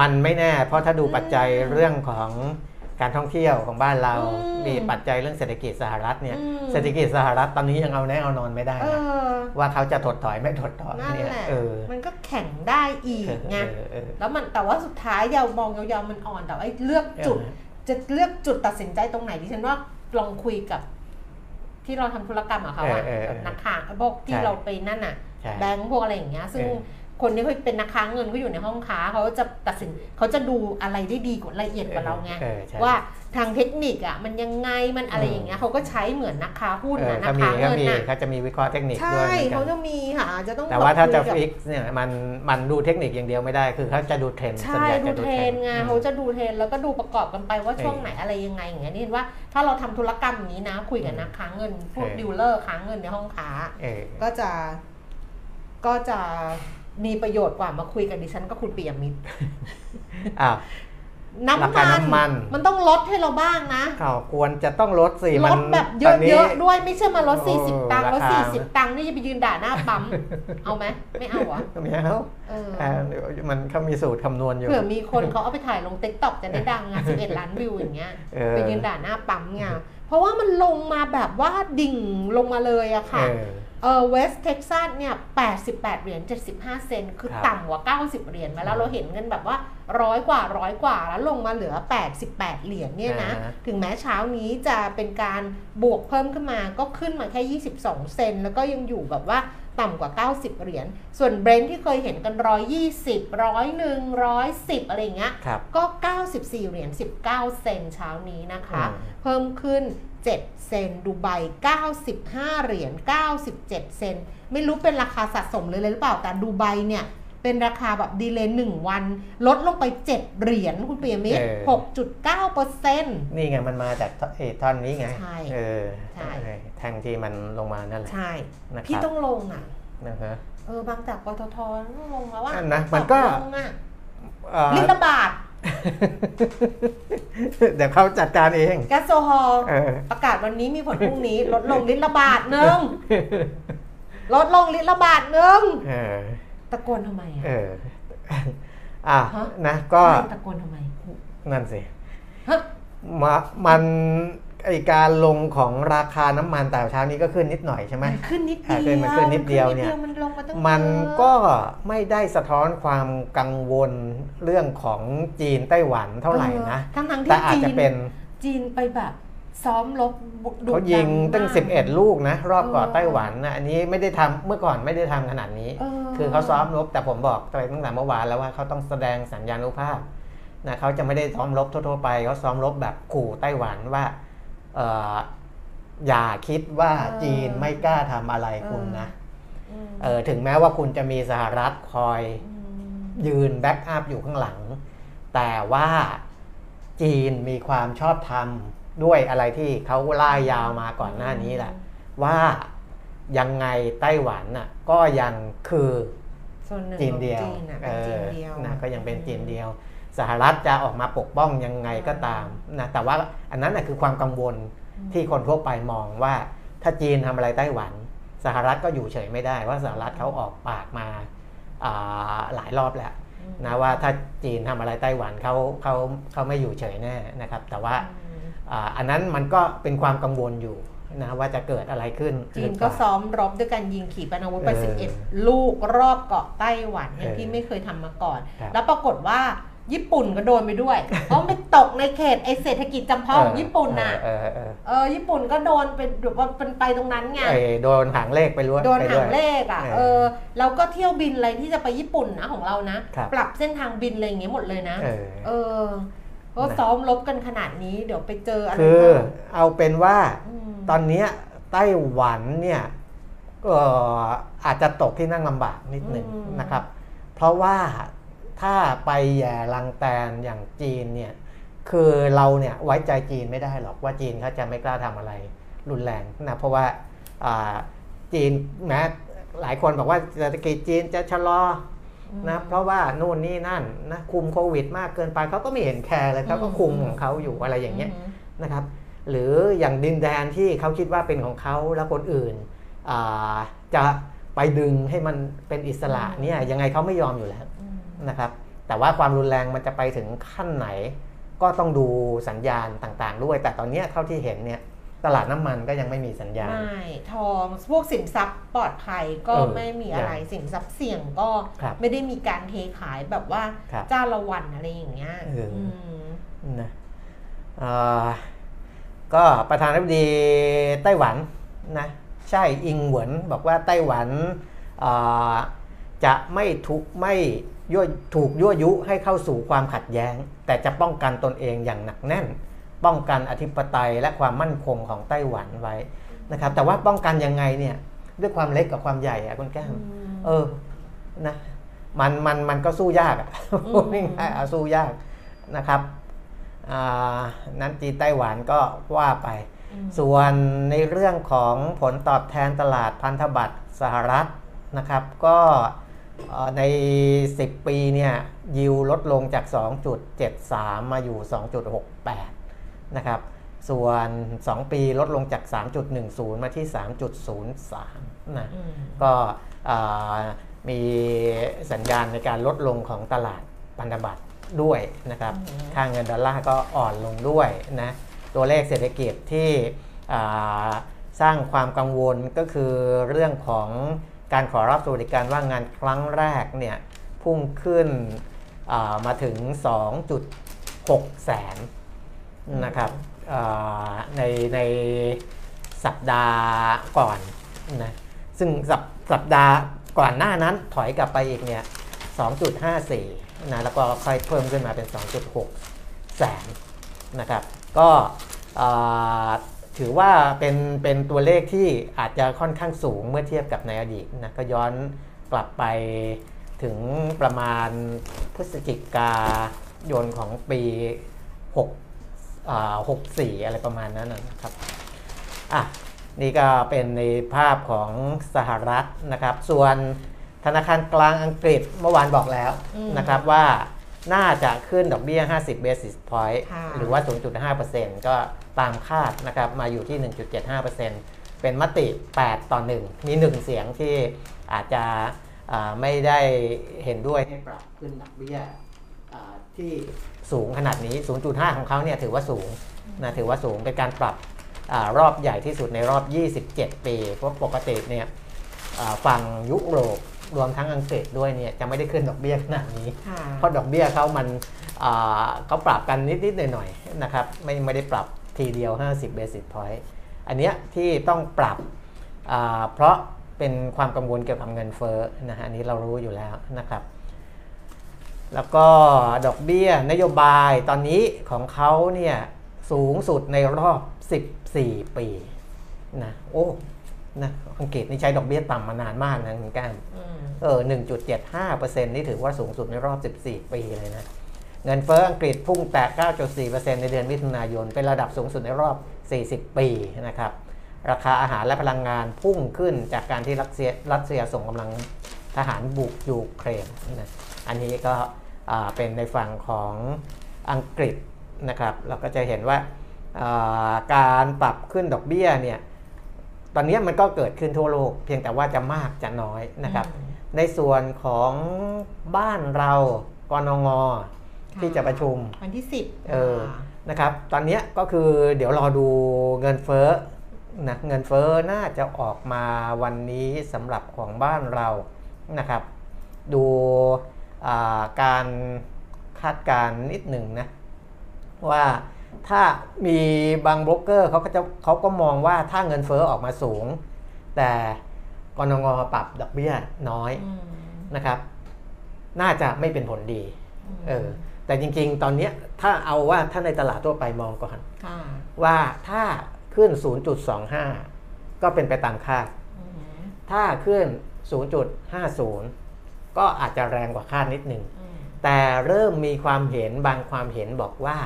มันไม่แน่ เพราะถ้าดูปัจจัยอืมเรื่องของ การท่องเที่ยวของบ้านเราอืมมีปัจจัยเรื่องเศรษฐกิจสหรัฐเนี่ยอืมเศรษฐกิจสหรัฐตอนนี้ยังเอาแน่เอานอนไม่ได้เอนะอว่าเขาจะถดถอยไม่ถดถอยนั่นเนี่ยแหละเออมันก็แข็งได้อีกไงเออเออแล้วมันแต่ว่าสุดท้ายยาวมองยาวๆมันอ่อนแต่ว่าไอ้เลือกจุด จะเลือกจุดตัดสินใจตรงไหนดิฉันว่าลองคุยกับ ที่เราทำธุรกรรมกับเขาอะเออเออเออกับนักค้าพวกที่ใช่เราไปนั่นอะใช่แบงก์พวกอะไรอย่างเงี้ยซึ่งเออ คนที่เขาเป็นนักค้าเงินเขาอยู่ในห้องค้าเขาจะตัดสินเขาจะดูอะไรได้ดีกว่าละเอียดกว่าเราไงออใช่ว่าทางเทคนิคอะมันยังไงมันอะไรอย่างเงี้ยเขาก็ใช้เหมือนนักค้าหุ้นเออนะนัเขากมีค้าเขาเงินมีน่ะเขาจะมีวิเคราะห์เทคนิคด้ใช่วยเหมือนกัเขานจะมีค่ะจะต้องแต่ว่าถ้าจะแบบคุยกับฟิกซ์เนี่ยมันมันดูเทคนิคอย่างเดียวไม่ได้คือเขาจะดูเทรนด์ส่วนใช่ใหญ่ดูจะดูเทรเทรนนด์ด์ไงอืมเขาจะดูเทรนด์แล้วก็ดูประกอบกันไปว่าเออช่วงไหนอะไรยังไงอย่างเงี้ยนี่เห็นว่าถ้าเราทำธุรกรรมอย่างนี้นะ คุยกับนักค้าเงินพวกเออดิวเลอร์ค้าเงินในห้องค้าเออก็จะก็จะ มีประโยชน์กว่ามาคุยกับดิฉันก็คุณปียมิตรอ้าวน้ำราคามันน้ำมัน มันต้องลดให้เราบ้างนะอ้าวควรจะต้องลดสิลมันดแบบเตนนี้ยอะๆด้วยไม่ใช่มาลดโอ้40 ตังค์ลดราคา40 ตังค์นี่จะไปยืนด่าหน้าปั๊ม เอาไหมไม่เอาเหรอไม่เอาเอออ่าเดี๋ยวมันเขามีสูตรคำนวณอยู่เผื่อมีคนเขาเอาไปถ่ายลงติ๊กต็อกจะได้ดังอะ11 ล้านวิวอย่างเงี้ยเออไปยืนด่าหน้าปั๊มไงเพราะว่ามันลงมาแบบว่าดิ่งลงมาเลยอะเอค่ะอ เออ West Texas เนี่ย88 เหรียญ 75 เซนต์คือครับต่ำกว่า 90 เหรียญมาแล้วเราเห็นกันแบบว่าร้อยกว่าร้อยกว่าแล้วลงมาเหลือ 88 เหรียญเนี่ยนะอ่าถึงแม้เช้านี้จะเป็นการบวกเพิ่มขึ้นมาก็ขึ้นมาแค่ 22 เซนต์แล้วก็ยังอยู่แบบว่าต่ำกว่า 90 เหรียญ ส่วน Brent ที่เคยเห็นกัน 120ร้อยหนึ่งร้อยสิบอะไรอย่างเงี้ยครับก็ 94 เหรียญ 19 เซนต์เช้านี้นะคะอืมเพิ่มขึ้น 7 เซนต์ดูไบ 95 เหรียญ 97 เซนต์ไม่รู้เป็นราคาสะสมเลยเลยหรือเปล่า แต่ดูไบเนี่ย เป็นราคาแบบ delay หนึ่งวัน ลดลงไป 7 เหรียญคุณเปียมิตรเออ6.9เปอร์เซ็นต์นี่ไง มันมาจากเอท่อนนี้ไง ใช่เออใช่เออแทงที่มันลงมานั่นแหละ ใช่นะครับพี่ต้องลงอะนะฮะเออบางจากปตทต้องลงแล้วว่าอันนะมันก็ลงอะเอ่อลิตรละบาท เดี๋ยวเขาจัดการเอง แก๊สโซฮอล์เออ ประกาศวันนี้มีผลพรุ่งนี้ ลดลงลิตรละบาทหนึ่งลดลงลิตรละบาทหนึ่งเออ ตะโกนทำไมเออะ อ อะ ฮะ นะ ก็ ตะโกนทำไมนั่นสิ ฮะมามัน ไอการลงของราคาน้ำมันแต่เช้านี้ก็ขึ้นนิดหน่อยใช่ไหมมันขึ้นนิดเดีอะยวขึ้นมันขึ้นนิดเดียวเนี่ยมันลงมาตั้งมันเยอะก็ไม่ได้สะท้อนความกังวลเรื่องของจีนไต้หวันเท่าไหร่นะเออทั้งๆแต่ที่อาจจีจะนเป็นจีนไปแบบซ้อมรบดุเขายิงดัตั้งมาก11 ลูกนะ รอบเกาะเออไต้หวันนะอันนี้ไม่ได้ทำเมื่อก่อนไม่ได้ทำขนาดนี้เออคือเขาซ้อมรบแต่ผมบอกไปตั้งแต่เมื่อวานแล้วว่าเขาต้องแสดงสัญญาณุภาพนะเขาจะไม่ได้ซ้อมรบทั่วๆไปเขาซ้อมรบแบบขู่ไต้หวันว่าเอ่ออย่าคิดว่าเออจีนไม่กล้าทำอะไรคุณนะอืมเออถึงแม้ว่าคุณจะมีสหรัฐคอยมยืนแบ็กอัพอยู่ข้างหลัง แต่ว่าจีนมีความชอบธรรมด้วยอะไรที่เขาล่ายยาวมาก่อนหน้านี้แหละ ว่ายังไงไต้หวันน่ะก็ยังคือส่วนหนึ่งจีนเดียวของจีนน่ะเอเป็นจีอนเดียวนะก็ยังเป็นจีนเดียว สหรัฐจะออกมาปกป้องยังไงก็ตามนะแต่ว่าอันนั้นน่ะคือความกังวลที่คนทั่วไปมองว่าถ้าจีนทำอะไรไต้หวัน สหรัฐก็อยู่เฉยไม่ได้ว่าสหรัฐเขาออกปากมาอ่าหลายรอบแล้วอืมนะว่าถ้าจีนทำอะไรไต้หวันเขาเขาเขาไม่อยู่เฉยแน่นะครับ แต่ว่าอืมอ่าอันนั้นมันก็เป็นความกังวลอยู่นะว่าจะเกิดอะไรขึ้น จีนหรือเปก็ล่าซ้อมรบด้วยการยิงขีปนาวุธไปเออ11 ลูกรอบเกาะไต้หวันอย่างเออที่ไม่เคยทำมาก่อนครับแล้วปรากฏว่า ญี่ปุ่นก็โดนไปด้วย เพราะไปตกในเขตไอเศรษฐกิจจำเพาะของญี่ปุ่นน่ะ เออเออเออเออญี่ปุ่นก็โดนเป็นแบบว่าเป็นไปตรงนั้นไง เออโดนหางเลขไปด้วยโดนไปหาด้วย งเลขอะ เออ เออแล้วก็เที่ยวบินอะไรที่จะไปญี่ปุ่นนะของเรานะ ครับ ปรับเส้นทางบินอะไรอย่างเงี้ยหมดเลยนะ เออ เออก็นะ ซ้อมรบกันขนาดนี้เดี๋ยวไปเจออะไรคือบ้างเอาเป็นว่ามตอนเนี้ยไต้หวันเนี่ยก็อาจจะตกที่นั่งลำบากนิดหนึ่งนะครับ เพราะว่า ถ้าไปแย่ลังแตนอย่างจีนเนี่ยคือเราเนี่ยไว้ใจจีนไม่ได้หรอกว่าจีนเขาจะไม่กล้าทำอะไรรุนแรงนะเพราะว่าอ่าจีนแม้หลายคนบอกว่าเศรษฐกิจจีนจะชะลอนะเพราะว่านู่นนี่นั่นนะคุมโควิด มากเกินไปเขาก็ไม่เห็นแคร์เลยเขาก็คุมของเขาอยู่อะไรอย่างเงี้ยนะครับหรืออย่างดินแดนที่เขาคิดว่าเป็นของเขาแล้วคนอื่นอ่าจะไปดึงให้มันเป็นอิสระอืมเนี่ยยังไงเขาไม่ยอมอยู่แล้วอืม นะครับ แต่ว่าความรุนแรงมันจะไปถึงขั้นไหน ก็ต้องดูสัญญาณต่างๆ ด้วย แต่ตอนเนี้ยเท่าที่เห็นเนี่ยตลาดน้ำมันก็ยังไม่มีสัญญาณไม่ทองพวกสินทรัพย์ปลอดภัยก็เออไม่มีอะไรสินทรัพย์เสี่ยงก็ครับไม่ได้มีการเทขายแบบว่าครับจ้าละวันอะไรอย่างเงี้ยเอออืมนะอ่าก็ประธานาธิบดีไต้หวันนะใช่อิงเหวินบอกว่าไต้หวันอ่าจะไม่ทุกไม่ ยั่วถูกยั่วยุให้เข้าสู่ความขัดแย้ง แต่จะป้องกันตนเองอย่างหนักแน่น ป้องกันอธิปไตยและความมั่นคงของไต้หวันไว้นะครับ แต่ว่าป้องกันยังไงเนี่ยด้วยความเล็กกับความใหญ่อะคุณแก้มเออนะมันมันมันก็สู้ยากอะพูดง่ายๆเอาสู้ยากนะครับอ่านั้นจีนไต้หวันก็ว่าไปอืมส่วนในเรื่องของผลตอบแทนตลาดพันธบัตรสหรัฐนะครับ ก็เอ่อ ใน 10 ปีเนี่ยยิวลดลงจาก 2.73 มาอยู่ 2.68 นะครับ ส่วน 2 ปีลดลงจาก 3.10 มาที่ 3.03 นะอืมก็อ่ามีสัญญาณในการลดลงของตลาดพันธบัตรด้วยนะครับอืมค่าเงินดอลลาร์ก็อ่อนลงด้วยนะ ตัวเลขเศรษฐกิจที่อ่าสร้างความกังวลก็คือเรื่องของ การขอรับสวัสดิการว่างงานครั้งแรกเนี่ยพุ่งขึ้นามาถึง 2.6 แสนนะครับในในสัปดาห์ก่อนนะซึ่งสัปสัปดาห์ก่อนหน้านั้นถอยกลับไปอีกเนี่ย 2.54 นะแล้วก็ค่อยเพิ่มขึ้นมาเป็น 2.6 แสนนะครับ ก็ ถือว่าเป็นเป็นตัวเลขที่อาจจะค่อนข้างสูงเมื่อเทียบกับในอดีตนะก็ย้อนกลับไปถึงประมาณพฤศจิกายนของปี6อ่า64 อะไรประมาณนั้นนะนะครับอะนี่ก็เป็นในภาพของสหรัฐนะครับ ส่วนธนาคารกลางอังกฤษเมื่อวานบอกแล้วอืมนะครับว่าน่าจะขึ้นดอกเบี้ย 50 basis point ค่ะหรือว่า 0.5%ก็ ตามคาดนะครับมาอยู่ที่ 1.75%เป็นมติ 8 ต่อ 1 มี 1 เสียงที่อาจจะอ่าไม่ได้เห็นด้วยให้ปรับขึ้นดอกเบี้ยอ่าที่สูงขนาดนี้ 0.5 ของเขาเนี่ยถือว่าสูงนะถือว่าสูงเป็นการปรับอารอบใหญ่ที่สุดในรอบ 27 ปีเพราะปกติเนี่ยอ่าฝั่งยุโรปรวมทั้งอังกฤษด้วยเนี่ยจะไม่ได้ขึ้นดอกเบี้ยขนาดนี้ค่ะเพราะดอกเบี้ยเขามันอ่าเขาปรับกันนิดๆหน่อยๆนะครับไม่ไม่ได้ปรับ ทีเดียว 50 basis point อันเนี้ยที่ต้องปรับอ่าเพราะเป็นความกังวลเกี่ยวกับเงินเฟ้อนะฮะอันนี้เรารู้อยู่แล้วนะครับ แล้วก็ดอกเบี้ยนโยบายตอนนี้ของเขาเนี่ยสูงสุดในรอบ 14 ปีนะโอ้นะอังกฤษนี่ใช้ดอกเบี้ยต่ำมานานมากนะคุณแก้มอืมเออ1.75%นี่ถือว่าสูงสุดในรอบ 14 ปีเลยนะ เงินเฟ้ออังกฤษพุ่งแตะ 9.4%ในเดือนมิถุนายน เป็นระดับสูงสุดในรอบ 40 ปีนะครับ ราคาอาหารและพลังงานพุ่งขึ้นจากการที่รัสเซียรัสเซียส่งกำลังทหารบุกยูเครนนะอันนี้ก็อ่าเป็นในฝั่งของอังกฤษนะครับ เราก็จะเห็นว่าอ่าการปรับขึ้นดอกเบี้ยเนี่ย ตอนนี้มันก็เกิดขึ้นทั่วโลก เพียงแต่ว่าจะมากจะน้อยนะครับอืมในส่วนของบ้านเรากนงค่ะ ที่จะประชุมวันที่สิบเออนะครับ ตอนเนี้ยก็คือเดี๋ยวรอดูเงินเฟ้อนะเงินเฟ้อน่าจะออกมาวันนี้สำหรับของบ้านเรานะครับ ดูอ่าการคาดการณ์นิดหนึ่งนะว่าถ้ามีบางโบรกเกอร์เขาก็จะเขาก็มองว่าถ้าเงินเฟ้อออกมาสูง แต่กรงงปรับดอกเบี้ยน้อยอืมนะครับ น่าจะไม่เป็นผลดีอืมเออ แต่จริงๆ ตอนเนี้ยถ้าเอาว่าถ้าในตลาดทั่วไปมองก่อนค่ะว่าถ้าขึ้น 0.25 ก็เป็นไปตามคาดอืมถ้าขึ้น 0.50 ก็อาจจะแรงกว่าคาดนิดหนึ่งอืมแต่เริ่มมีความเห็นบางความเห็นบอกว่า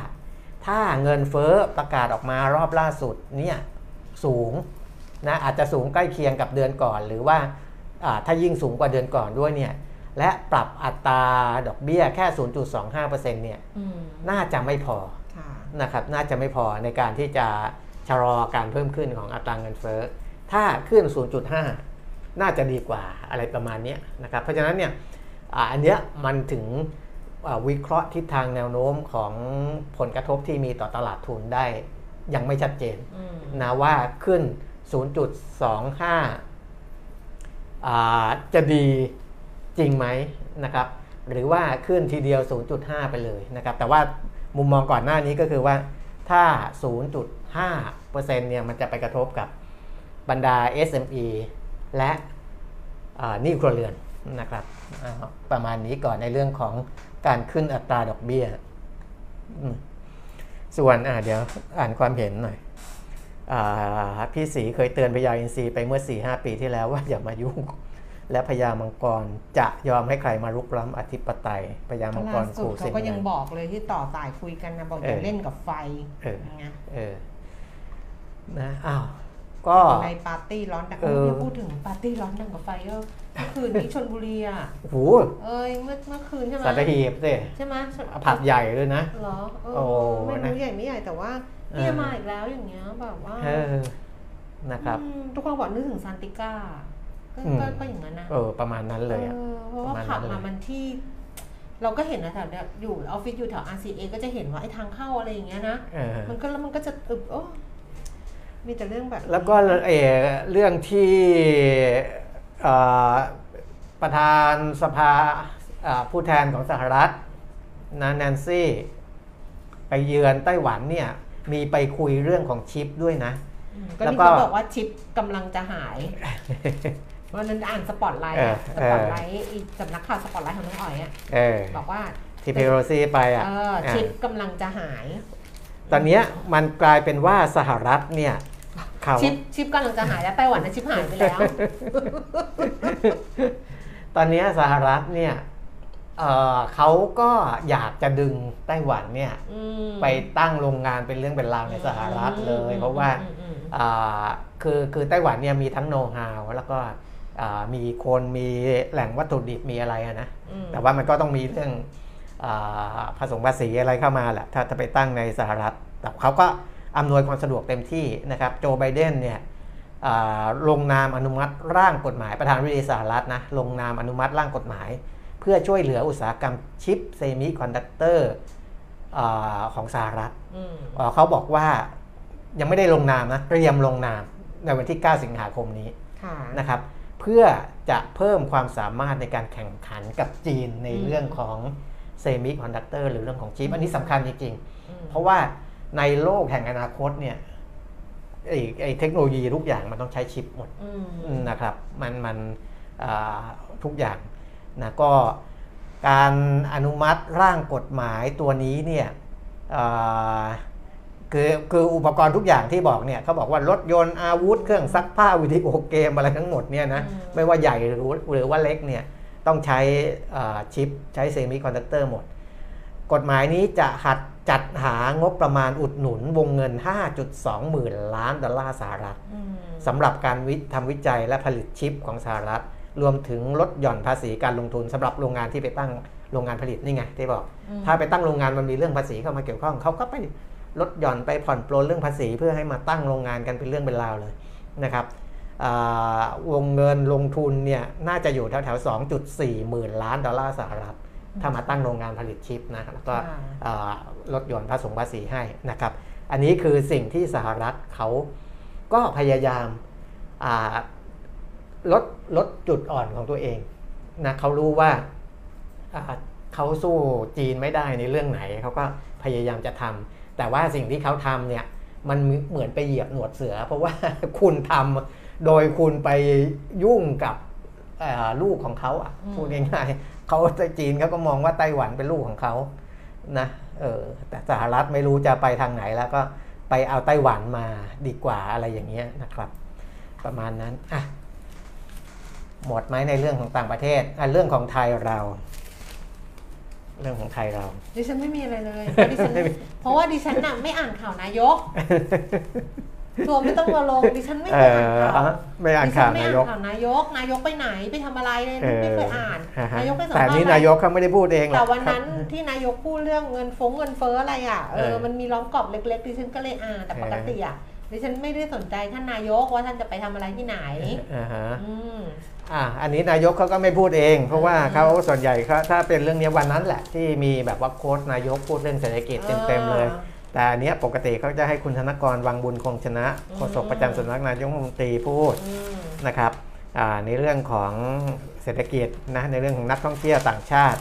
ถ้าเงินเฟ้อประกาศออกมารอบล่าสุดเนี่ยสูงนะอาจจะสูงใกล้เคียงกับเดือนก่อน หรือว่าอ่าถ้ายิ่งสูงกว่าเดือนก่อนด้วยเนี่ย และปรับอัตราดอกเบี้ยแค่ 0.25%เนี่ยอืมน่าจะไม่พอค่ะนะครับน่าจะไม่พอในการที่จะชะลอการเพิ่มขึ้นของอัตราเงินเฟ้อถ้าขึ้น 0.5 น่าจะดีกว่าอะไรประมาณเนี้ยนะครับเพราะฉะนั้นเนี่ยอ่าอันเนี้ยมันถึงอ่าวิเคราะห์ทิศทางแนวโน้มของผลกระทบที่มีต่อตลาดทุนได้ยังไม่ชัดเจนอืมนะว่าขึ้น 0.25อ่าจะดี จริงไหมนะครับหรือว่าขึ้นทีเดียว 0.5 ไปเลยนะครับแต่ว่ามุมมองก่อนหน้านี้ก็คือว่าถ้า 0.5%เนี่ยมันจะไปกระทบกับบรรดา SME และนี้ครัวเรือนนะครับประมาณนี้ก่อนในเรื่องของการขึ้นอัตราดอกเบี้ย ส่วนเดี๋ยวอ่านความเห็นหน่อยอพี่สีเคยเตือนพญาอินทรีไปเมื่อ 4-5 ปีที่แล้วว่าอย่ามายุ่ง และพญามังกรจะยอมให้ใครมารุกล้ำอธิปไตยพญามังกล่ารสุดขู่เขาสิ่งก็ยังนั้นบอกเลยที่ต่อสายคุยกันนะบอกอย่าเออเล่นกับไฟเออไงเออนะอ้าวก็ในปาร์ตี้ร้อนดังเออโอ้ยพูดถึงปาร์ตี้ร้อนดังกับไฟก็เมื่อคืนนี้ชนบุรีอะโอ้โหเอ้ยเมื่อเมื่อคืนใช่ไหมสัตหีบสิใช่ไหมผับใหญ่เลยนะเหรอเอโอ้อไม่นะรู้ใหญ่ไม่ใหญ่แต่ว่าเออเนี่ยมาอีกแล้วอย่างเงี้ยแบบว่าเออนะครับอืมทุกคนบอกนึกถึงซานติก้า ก็อืมก็ก็อย่างนั้นนะเออประมาณนั้นเลยอะเออเพราะว่าประมาณผับนั้นเลยมามันที่ เราก็เห็นนะแถวเนี้ยอยู่ออฟฟิศอยู่แถว RCA ก็จะเห็นว่าไอ้ทางเข้าอะไรอย่างเงี้ยนะเออมันก็แล้วมันก็จะอึบโอ้มีแต่เรื่องแบบนี้แล้วก็เออเรื่องที่เอ่อประธานสภาอ่าผู้แทนของสหรัฐนะแนนซี่ไปเยือนไต้หวันเนี่ย มีไปคุยเรื่องของชิปด้วยนะอืมก็แล้วมีก็คนบอกว่าชิปกำลังจะหาย วันนั้นอ่านสปอตไลท์อะเออสปอตไลท์อีสำนักข่าวสปอตไลท์ของน้องอ๋อยอะเออบอกว่าที่เพโลซี่ไปอะเอออ่าชิปกำลังจะหาย ตอนเนี้ยมันกลายเป็นว่าสหรัฐเนี่ยเขาชิปชิปกำลังจะหายแล้วไต้หวันนะชิปหายไปแล้ว ตอนเนี้ยสหรัฐเนี่ยเอ่อเขาก็อยากจะดึงไต้หวันเนี่ยอืมไปตั้งโรงงานเป็นเรื่องเป็นราวในสหรัฐเลยอืมเพราะว่าอืมอืมอ่าคือคือไต้หวันเนี่ยมีทั้งโน้ตฮาวแล้วก็อ่า มีคนมีแหล่งวัตถุดิบมีอะไรอะนะอืมแต่ว่ามันก็ต้องมีเรื่องอาผสมภาษีอะไรเข้ามาแหละถ้าจะไปตั้งในสหรัฐแต่เขาก็อำนวยความสะดวกเต็มที่นะครับโจไบเดนเนี่ยอ่าลงนามอนุมัติร่างกฎหมายประธานาธิบดีสหรัฐนะลงนามอนุมัติร่างกฎหมาย เพื่อช่วยเหลืออุตสาหกรรมชิปเซมิคอนดักเตอร์ของสหรัฐอืมเอ่อเขาบอกว่ายังไม่ได้ลงนามนะเตรียมลงนามในวันที่ 9 สิงหาคมนี้ค่ะนะครับเพื่อจะเพิ่มความสามารถในการแข่งขันกับจีนในเรื่องของเซมิคอนดักเตอร์หรือเรื่องของชิปอันนี้สำคัญจริงอืมๆเพราะว่าในโลกแห่งอนาคตเนี่ยไอ้ไอ้เทคโนโลยีทุกอย่างมันต้องใช้ชิปหมดอืมนะครับ มันมันอ่าทุกอย่างนะก็การอนุมัติร่างกฎหมายตัวนี้เนี่ยอ่า คือคืออุปกรณ์ทุกอย่างที่บอกเนี่ยเขาบอกว่ารถยนต์อาวุธเครื่องซักผ้าวิดีโอเกมอะไรทั้งหมดเนี่ยนะอืมไม่ว่าใหญ่หรือหรือว่าเล็กเนี่ยต้องใช้อ่าชิปใช้เซมิคอนดักเตอร์หมด กฎหมายนี้จะหัดจัดหางบประมาณอุดหนุนวงเงิน 5.2 หมื่นล้านดอลลาร์สหรัฐอืมสำหรับการวิทำวิจัยและผลิตชิปของสหรัฐ รวมถึงลดหย่อนภาษีการลงทุนสำหรับโรงงานที่ไปตั้งโรงงานผลิตนี่ไงที่บอกอืมถ้าไปตั้งโรงงานมันมีเรื่องภาษีเข้ามาเกี่ยวข้องเขาก็ไป ลดหย่อนไปผ่อนปลนเรื่องภาษีเพื่อให้มาตั้งโรงงานกันเป็นเรื่องเป็นราวเลยนะครับอ่าวงเงินลงทุนเนี่ยน่าจะอยู่แถวๆ2.4 หมื่นล้านดอลลาร์สหรัฐ ถ้ามาตั้งโรงงานผลิตชิปนะแล้วก็ค่ะอ่าลดหย่อนภาษีภาษีให้นะครับ อันนี้คือสิ่งที่สหรัฐเขาก็พยายามอ่าลดลดจุดอ่อนของตัวเองนะเขารู้ว่าอ่าเขาสู้จีนไม่ได้ในเรื่องไหน เขาก็พยายามจะทำ แต่ว่าสิ่งที่เขาทำเนี่ยมันเหมือนไปเหยียบหนวดเสือ เพราะว่าคุณทำโดยคุณไปยุ่งกับเอ่อลูกของเขาอะอืมพูดง่ายๆเขาจีนเขาก็มองว่าไต้หวันเป็นลูกของเขานะเออแต่สหรัฐไม่รู้จะไปทางไหนแล้วก็ไปเอาไต้หวันมาดีกว่าอะไรอย่างเงี้ยนะครับ ประมาณนั้นอะหมดไหมในเรื่องของต่างประเทศอะเรื่องของไทยเรา เรื่องของไทยเรา ดิฉันไม่มีอะไรเลยเพราะดิฉันเพราะว่าดิฉันน่ะไม่อ่านข่าวนายกตัวไม่ต้องมาลงดิฉันไม่เอเคยอ่านอข่าวไม่อ่านข่าวดิฉันายกไม่อ่านข่าวนายกนายกไปไหนไปทำอะไรเลยไม่เคยอ่านเออฮะนายกไปสัมแต่ภาษณ์นี่อะไรนายกเขาไม่ได้พูดเองหรแต่อกวันนั้นที่นายกพูดเรื่องเงินฟงเงินเฟ้ออะไรอะเอเอออมันมีล้อมกรอบเล็กๆดิฉันก็เลยอ่านแต่ปกติอะดิฉันไม่ได้สนใจท่านนายกว่าท่านจะไปทำอะไรที่ไหน อ่าฮะอืมอะอันนี้นายกเขาก็ไม่พูดเอง เพราะว่าอืมเขาส่วนใหญ่เขาถ้าเป็นเรื่องนี้วันนั้นแหละที่มีแบบว่าโค้ชนายกพูดเรื่องเศรษฐกิจเต็มๆเลย แต่อันเนี้ยปกติเขาจะให้คุณธนกรวังบุญคงชนะอืมโฆษกประจำสำนักนายกรัฐมนตรีพูดอืมนะครับอ่าในเรื่องของเศรษฐกิจนะในเรื่องของนักท่องเที่ยวต่างชาติ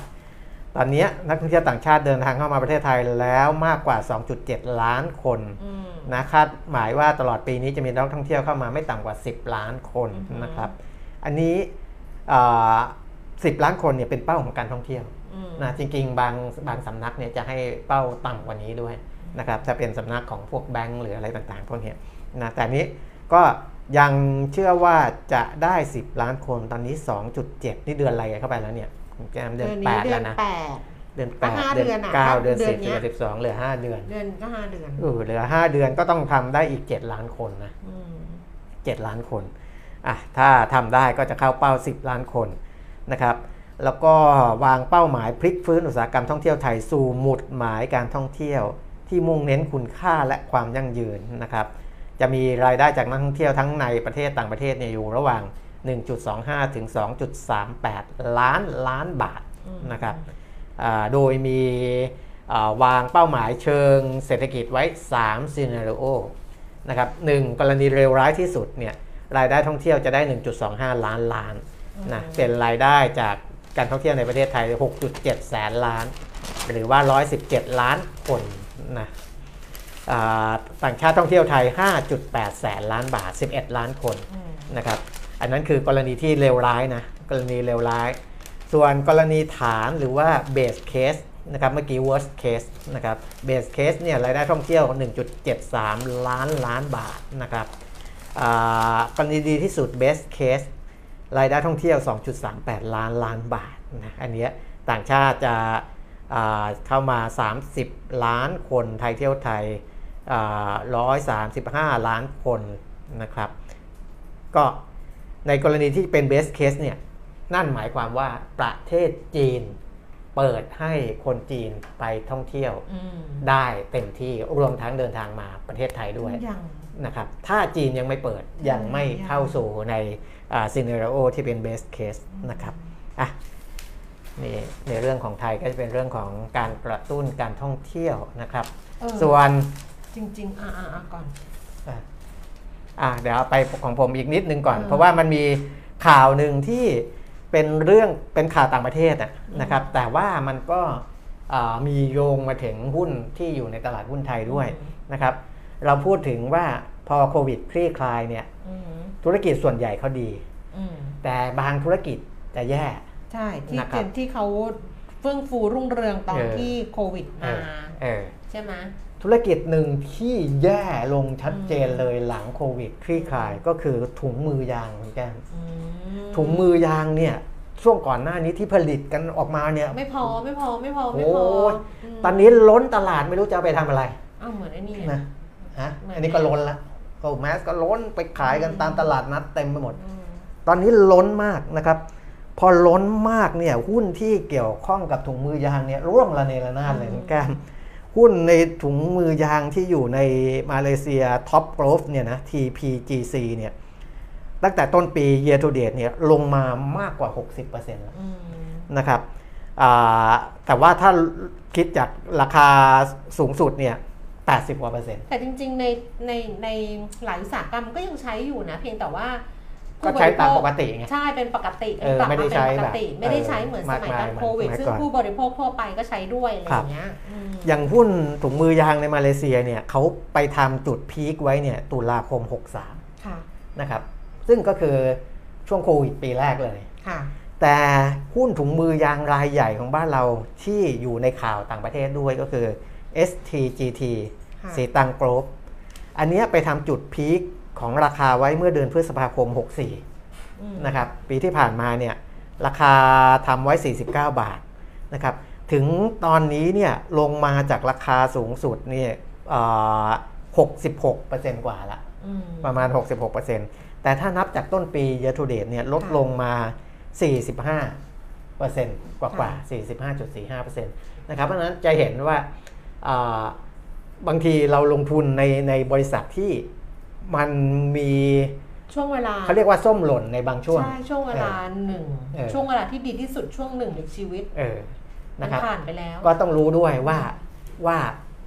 ตอนเนี้ยนักท่องเที่ยวต่างชาติเดินทางเข้ามาประเทศไทยแล้วมากกว่า 2.7 ล้านคนอืมนะคาดหมายว่าตลอดปีนี้จะมีนักท่องเที่ยวเข้ามาไม่ต่ำกว่า 10 ล้านคนอือฮึนะครับ อันนี้อ่า10ล้านคนเนี่ยเป็นเป้าของการท่องเที่ยวอืมนะจริงๆ บางบางสำนักเนี่ยจะให้เป้าต่ำกว่านี้ด้วยนะครับถ้าเป็นสำนักของพวกแบงก์หรืออะไรต่างๆพวกเนี้ยนะแต่อันนี้ก็ยังเชื่อว่าจะได้ 10 ล้านคนตอนนี้ 2.7 นี่เดือนอะไรเข้าไปแล้วเนี่ยคุณแก้มเดือนนี้8เดืแล้อนวนะแปดเดือนก็8ห้าเดือนเดือนอะ9เดือนเดือน10เนี้เดือยน12เหลือ5เดือน เดือนก็ห้าเดือนเออเหลือ5เดือนก็ต้องทำได้อีก7ล้านคนนะอืม7ล้านคน อะถ้าทำได้ก็จะเข้าเป้า 10 ล้านคนนะครับแล้วก็วางเป้าหมายพลิกฟื้นอุตสาหกรรมท่องเที่ยวไทยสู่หมุดหมายการท่องเที่ยว ที่มุ่งเน้นคุณค่าและความยั่งยืนนะครับจะมีรายได้จากนักท่องเที่ยวทั้งในประเทศต่างประเทศเนี่ยอยู่ระหว่าง 1.25 ถึง 2.38 ล้านล้านบาทนะครับโดยมีวางเป้าหมายเชิงเศรษฐกิจไว้3ซีนารีโอนะครับหนึ่งกรณีเลวร้ายที่สุดเนี่ย รายได้ท่องเที่ยวจะได้ 1.25 ล้านล้านนะเป็นรายได้จากการท่องเที่ยวในประเทศไทย 6.7 แสนล้าน หรือว่า 117 ล้านคนนะอ่าต่างชาติท่องเที่ยวไทย 5.8 แสนล้านบาท 11 ล้านคนอืมนะครับ อันนั้นคือกรณีที่เลวร้ายนะ กรณีเลวร้าย ส่วนกรณีฐานหรือว่า base case นะครับ เมื่อกี้ worst case นะครับ base case เนี่ยรายได้ท่องเที่ยว 1.73 ล้านล้านบาทนะครับอ่า กรณีดีที่สุด best case รายได้ท่องเที่ยว 2.38 ล้านล้านบาทนะอันเนี้ยต่างชาติจะอ่าเข้ามา 30 ล้านคนไทยเที่ยวไทยอ่า135 ล้านคนนะครับ ก็ในกรณีที่เป็น best case เนี่ยนั่นหมายความว่าประเทศจีนเปิดให้คนจีนไปท่องเที่ยวอืมได้เต็มที่รวมทั้งเดินทางมาประเทศไทยด้วยยัง นะครับถ้าจีนยังไม่เปิดยังไม่เข้าสู่ในซีเน r โอที่เป็น best case นะครับอะนี่ในเรื่องของไทยก็จะเป็นเรื่องของการกระตุ้นการท่องเที่ยวนะครับเออส่วนจริง ๆ อ่าอ่าก่อนอะอะเดี๋ยวเอาไปของผมอีกนิดนึงก่อนเออเพราะว่ามันมีข่าวหนึ่งที่เป็นเรื่องเป็นข่าวต่างประเทศอะนะครับ แต่ว่ามันก็อ่ามีโยงมาถึงหุ้นที่อยู่ในตลาดหุ้นไทยด้วยนะครับ เราพูดถึงว่าพอโควิดคลี่คลายเนี่ยอืมธุรกิจส่วนใหญ่เขาดีอืมแต่บางธุรกิจจะแย่ ใช่ที่นะครับเป็นที่เขาเฟื่องฟูรุ่งเรืองตอนเออที่โควิดเอมาอเออใช่ไหมธุรกิจหนึ่งที่แย่ลงชัดเจนเลยหลังโควิดคลี่คลายก็คือถุงมือยางคุณแก้มอืมถุงมือยางเนี่ยช่วงก่อนหน้านี้ที่ผลิตกันออกมาเนี่ย ไม่พอไม่พอไม่พอไม่โอ้พอยมตอนนี้ล้นตลาดไม่รู้จะเอาไปทำอะไรอ้าวเหมือนไอ้นี่ไงนะ ฮะเหมือนอันนี้ก็ล้นละโอ้แมสก็ล้นไปขายกันตามตลาดนัดเต็มไปหมดอืมตอนนี้ล้นมากนะครับ พอล้นมากเนี่ยหุ้นที่เกี่ยวข้องกับถุงมือยางเนี่ยร่วงระเนระนาดเลยคุณแก้มหุ้นในถุงมือยางที่อยู่ในมาเลเซียTop Glove เนี่ยนะ TPGC เนี่ยตั้งแต่ต้นปี year to date เนี่ยลงมามากกว่า 60%แล้วอืมนะครับอ่าแต่ว่าถ้าคิดจากราคาสูงสุดเนี่ย 80กว่าเปอร์เซ็นต์แต่จริง ๆ ในในในหลายอุตสาหกรรมก็ยังใช้อยู่นะ เพียงแต่ว่าก็ใช้ตามปกติไงใช่เป็นปกติเออกลับไม่ได้มาใช้เป็นแบบปกติไม่ได้ใช้เหมือนเอ่อสมัยตอนมากมายโควิดเหมือนซึ่งก่อนผู้บริโภคทั่วไปก็ใช้ด้วยอะไรอย่างเงี้ยอืมอย่างหุ้นถุงมือยางในมาเลเซียเนี่ยเขาไปทำจุดพีคไว้เนี่ยตุลาคม 63ค่ะนะครับซึ่งก็คือช่วงโควิดปีแรกเลยค่ะแต่หุ้นถุงมือยางรายใหญ่ของบ้านเราที่อยู่ในข่าวต่างประเทศด้วยก็คือ STGT ค่ะสีตังโกรฟอันเนี้ยไปทำจุดพีคของราคาไว้เมื่อเดือนพฤษภาคม 64อืมนะครับ ปีที่ผ่านมาเนี่ยราคาทำไว้ 49 บาทนะครับ ถึงตอนนี้เนี่ยลงมาจากราคาสูงสุดเนี่ยเอ่อ66%กว่าละอืมประมาณ 66%แต่ถ้านับจากต้นปี year to date เนี่ยลดค่ะลงมา 45%กว่ากว่า45.45%นะครับเพราะฉะนั้นจะเห็นว่าอ่า บางทีเราลงทุนในในบริษัทที่มันมีช่วงเวลาเขาเรียกว่าส้มหล่นในบางช่วง ใช่ ช่วงเวลาหนึ่งเออช่วงเวลาที่ดีที่สุดช่วงหนึ่งในชีวิต เออมันะนครับผ่านไปแล้ว ก็ต้องรู้ด้วยว่าว่า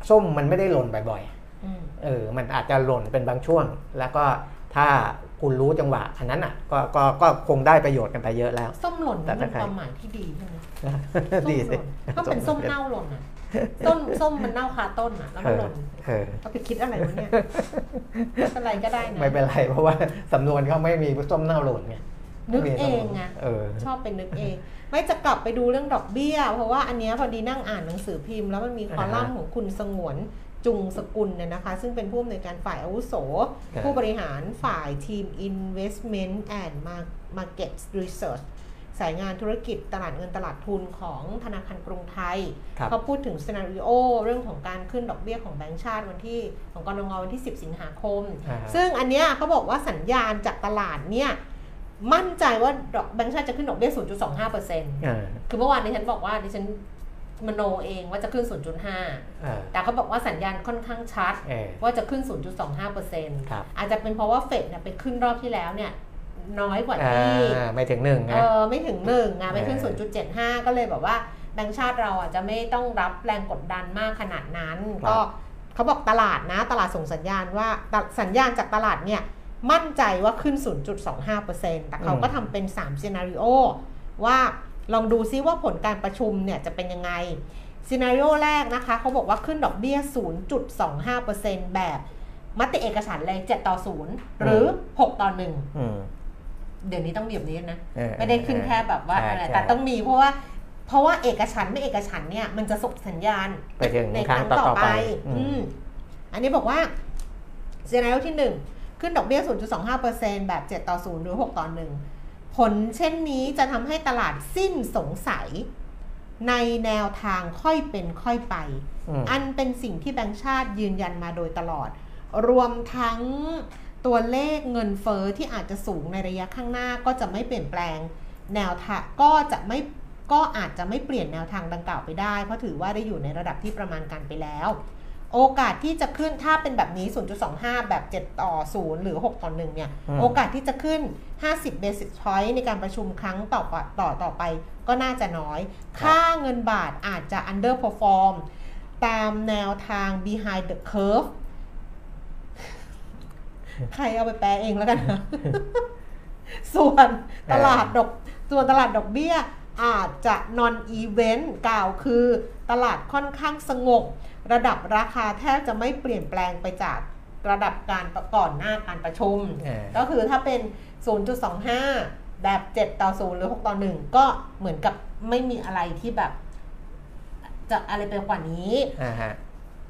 ส้มมันไม่ได้หล่นบ่อยอืมๆเออ มันอาจจะหล่นเป็นบางช่วง แล้วก็ถ้าคุณรู้จังหวะอันนั้นอะก็ก็ก็คงได้ประโยชน์กันไปเยอะแล้ว ส้มหล่นแต่นี่ถ้าเป็นใครความหมายที่ดีใช่ไหมดีสิส้มหล่นก็เป็นส้มเน่าหล่นอะ ต้นส้มมันเน่าคาต้นอะแล้วเอมันอหล่นเออเอาไปคิดอะไรวะเนี่ยอะไรก็ได้นะไม่เป็นไรเพราะว่าสำนวนเขาไม่มีส้มเน่าหล่นไงนึกเองไงเออชอบเป็นนึกเอง ไม่จะกลับไปดูเรื่องดอกเบี้ย เพราะว่าอันเนี้ยพอดีนั่งอ่านหนังสือพิมพ์แล้วมันมีคอลัมน์อ่าฮะของคุณสงวนจุงสกุลเนี่ยนะคะ ซึ่งเป็นผู้อำนวยการฝ่ายอาวุโสครับผู้บริหารฝ่ายทีม Investment and Market Research สายงานธุรกิจตลาดเงินตลาดทุนของธนาคารกรุงไทยครับเขาพูดถึงซีนารีโอเรื่องของการขึ้นดอกเบี้ยของแบงก์ชาติวันที่ของกรงงวันที่ 10 สิงหาคมอ่าฮะซึ่งอันเนี้ยเขาบอกว่าสัญญาณจากตลาดเนี่ยมั่นใจว่าดอกแบงก์ชาติจะขึ้นดอกเบี้ย 0.25%อ่าคือเมื่อวานดิฉันบอกว่าดิฉันมโนเองว่าจะขึ้น 0.5อ่าแต่เขาบอกว่าสัญญาณค่อนข้างชัดเออว่าจะขึ้น 0.25%ครับอาจจะเป็นเพราะว่าเฟดเนี่ยไปขึ้นรอบที่แล้วเนี่ย น้อยกว่าอ่ที่าไม่ถึงหนึ่งเอนะอไม่ถึงหนึ่งอะไปขึ้นเออ0.75ก็เลยแบบว่าแบงก์ชาติเราอะจะไม่ต้องรับแรงกดดันมากขนาดนั้นครับก็เขาบอกตลาดนะ ตลาดส่งสัญญาณว่าตสัญญาณจากตลาดเนี่ยมั่นใจว่าขึ้น 0.25%แต่เขาก็ทำเป็น3ซีนารีโอว่าลองดูซิว่าผลการประชุมเนี่ยจะเป็นยังไงซีนารีโอแรกนะคะ เขาบอกว่าขึ้นดอกเบี้ย 0.25%แบบมติเอกฉันท์เลย 7 ต่อ 0 หรือ 6 ต่อ1อืม เดี๋ยวนี้ต้องเบียบนี้นะเออไม่ได้ขึ้นแค่แบบว่าใช่อะไรใช่แต่ต้องมีเพราะว่าเพราะว่าเอกฉันท์ไม่เอกฉันท์เนี่ยมันจะส่งสัญญาณไปถึงในคครั้รั้งงต่ต่ออๆไปไปอืมอันนี้บอกว่าซีนารีโอที่ 1 ขึ้นดอกเบี้ย 0.25%แบบ 7 ต่อ 0 หรือ 6 ต่อ 1 ผลเช่นนี้จะทำให้ตลาดสิ้นสงสัยในแนวทางค่อยเป็นค่อยไปอืมอันเป็นสิ่งที่แบงก์ชาติยืนยันมาโดยตลอด รวมทั้ง ตัวเลขเงินเฟอ้อที่อาจจะสูงในระยะข้างหน้าก็จะไม่เปลี่ยนแปลงแนวทางก็จะไม่ก็อาจจะไม่เปลี่ยนแนวทางดังกล่าวไปได้ เพราะถือว่าได้อยู่ในระดับที่ประมาณการไปแล้ว โอกาสที่จะขึ้นถ้าเป็นแบบนี้ 0.25 แบบ 7 ต่อ 0 หรือ 6 ต่อ 1 เนี่ยอืมโอกาสที่จะขึ้น 50 basis point ในการประชุมครั้งต่อไปต่อต่อไปก็น่าจะน้อย ค่าเงินบาทอาจจะ underperform ตามแนวทาง behind the curve ใครเอาไปแปลเองแล้วกันนะส่วนตลาดดอกส่วนตลาดดอกเบี้ยอาจจะ non event กล่าวคือ ตลาดค่อนข้างสงบ ระดับราคาแทบจะไม่เปลี่ยนแปลงไปจากระดับการก่อนหน้าการประชุมเออก็คือถ้าเป็น 0.25 แบบ 7 ต่อ 0 หรือ 6 ต่อ 1 ก็เหมือนกับไม่มีอะไรที่แบบ จะอะไรไปกว่านี้อ่าฮะ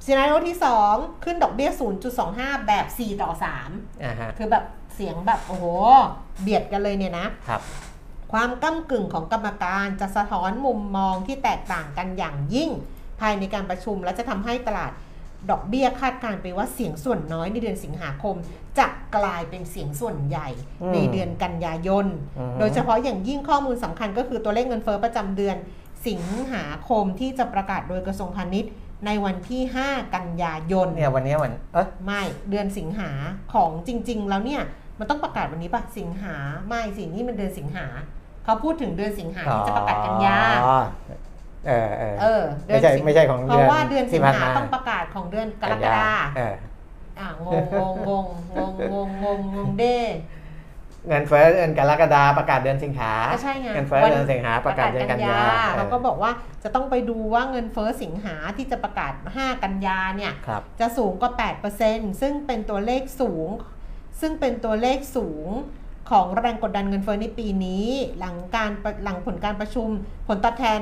ซีนารีโอที่ 2 ขึ้นดอกเบี้ย 0.25 แบบ 4 ต่ออ่าฮะ3คือแบบเสียงแบบ โอ้โห เบียดกันเลยเนี่ยนะครับ ความก้ากึ่งของกรรมการจะสะท้อนมุมมองที่แตกต่างกันอย่างยิ่ง ภายในการประชุมและจะทำให้ตลาดดอกเบี้ยคาดการณ์ไปว่าเสียงส่วนน้อยในเดือนสิงหาคม จะกลายเป็นเสียงส่วนใหญ่อืมในเดือนกันยายนอือฮึโดยเฉพาะอย่างยิ่งข้อมูลสำคัญก็คือตัวเลขเงินเฟ้อประจำเดือนสิงหาคมที่จะประกาศโดยกระทรวงพาณิชย์ ในวันที่ 5 กันยายนเนี่ยวันนี้วันเออไม่เดือนสิงหาของจริง ๆ แล้วเนี่ยมันต้องประกาศวันนี้ปะสิงหาไม่สินี่มันเดือนสิงหาเขาพูดถึงเดือนสิงหาที่จะประกาศกันยาอ๋อเออเออเออเดืไม่อนใช่สิงไม่ใช่ของเพราะว่าเดือนสิที่งผ่านหามาต้องประกาศของเดือนกรกฎาเอออ่างงงงงงงงงงงงเด้ เงินเฟ้อเดือนกรกฎาประกาศเดือนสิงหาก็ใช่ไงเงินเฟ้อวันเดือนสิงหาประกาศเดือนกันยาเราก็บอกว่าจะต้องไปดูว่าเงินเฟ้อสิงหาที่จะประกาศ 5 กันยาเนี่ยครับจะสูงกว่า 8%ซึ่งเป็นตัวเลขสูง ซึ่งเป็นตัวเลขสูงของแรงกดดันเงินเฟ้อในปีนี้ หลังการประหลังผลการประชุมผลตอบแทน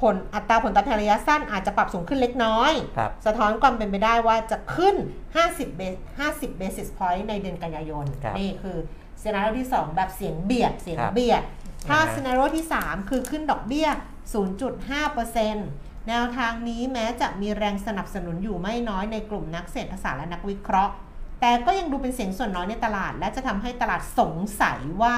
ผลอัตราผลตอบแทนระยะสั้นอาจจะปรับสูงขึ้นเล็กน้อยครับสะท้อนความเป็นไปได้ว่าจะขึ้น 50เบส50 basis point ในเดือนกันยายนครับนี่คือ ซีนารีโอที่ 2 แบบเสียงเบียดเสียงครับเบียด ถ้าอ่าฮะซีนารีโอที่ 3 คือขึ้นดอกเบี้ย 0.5%แนวทางนี้แม้จะมีแรงสนับสนุนอยู่ไม่น้อยในกลุ่มนักเศรษฐศาสตร์และนักวิเคราะห์ แต่ก็ยังดูเป็นเสียงส่วนน้อยในตลาด และจะทำให้ตลาดสงสัยว่า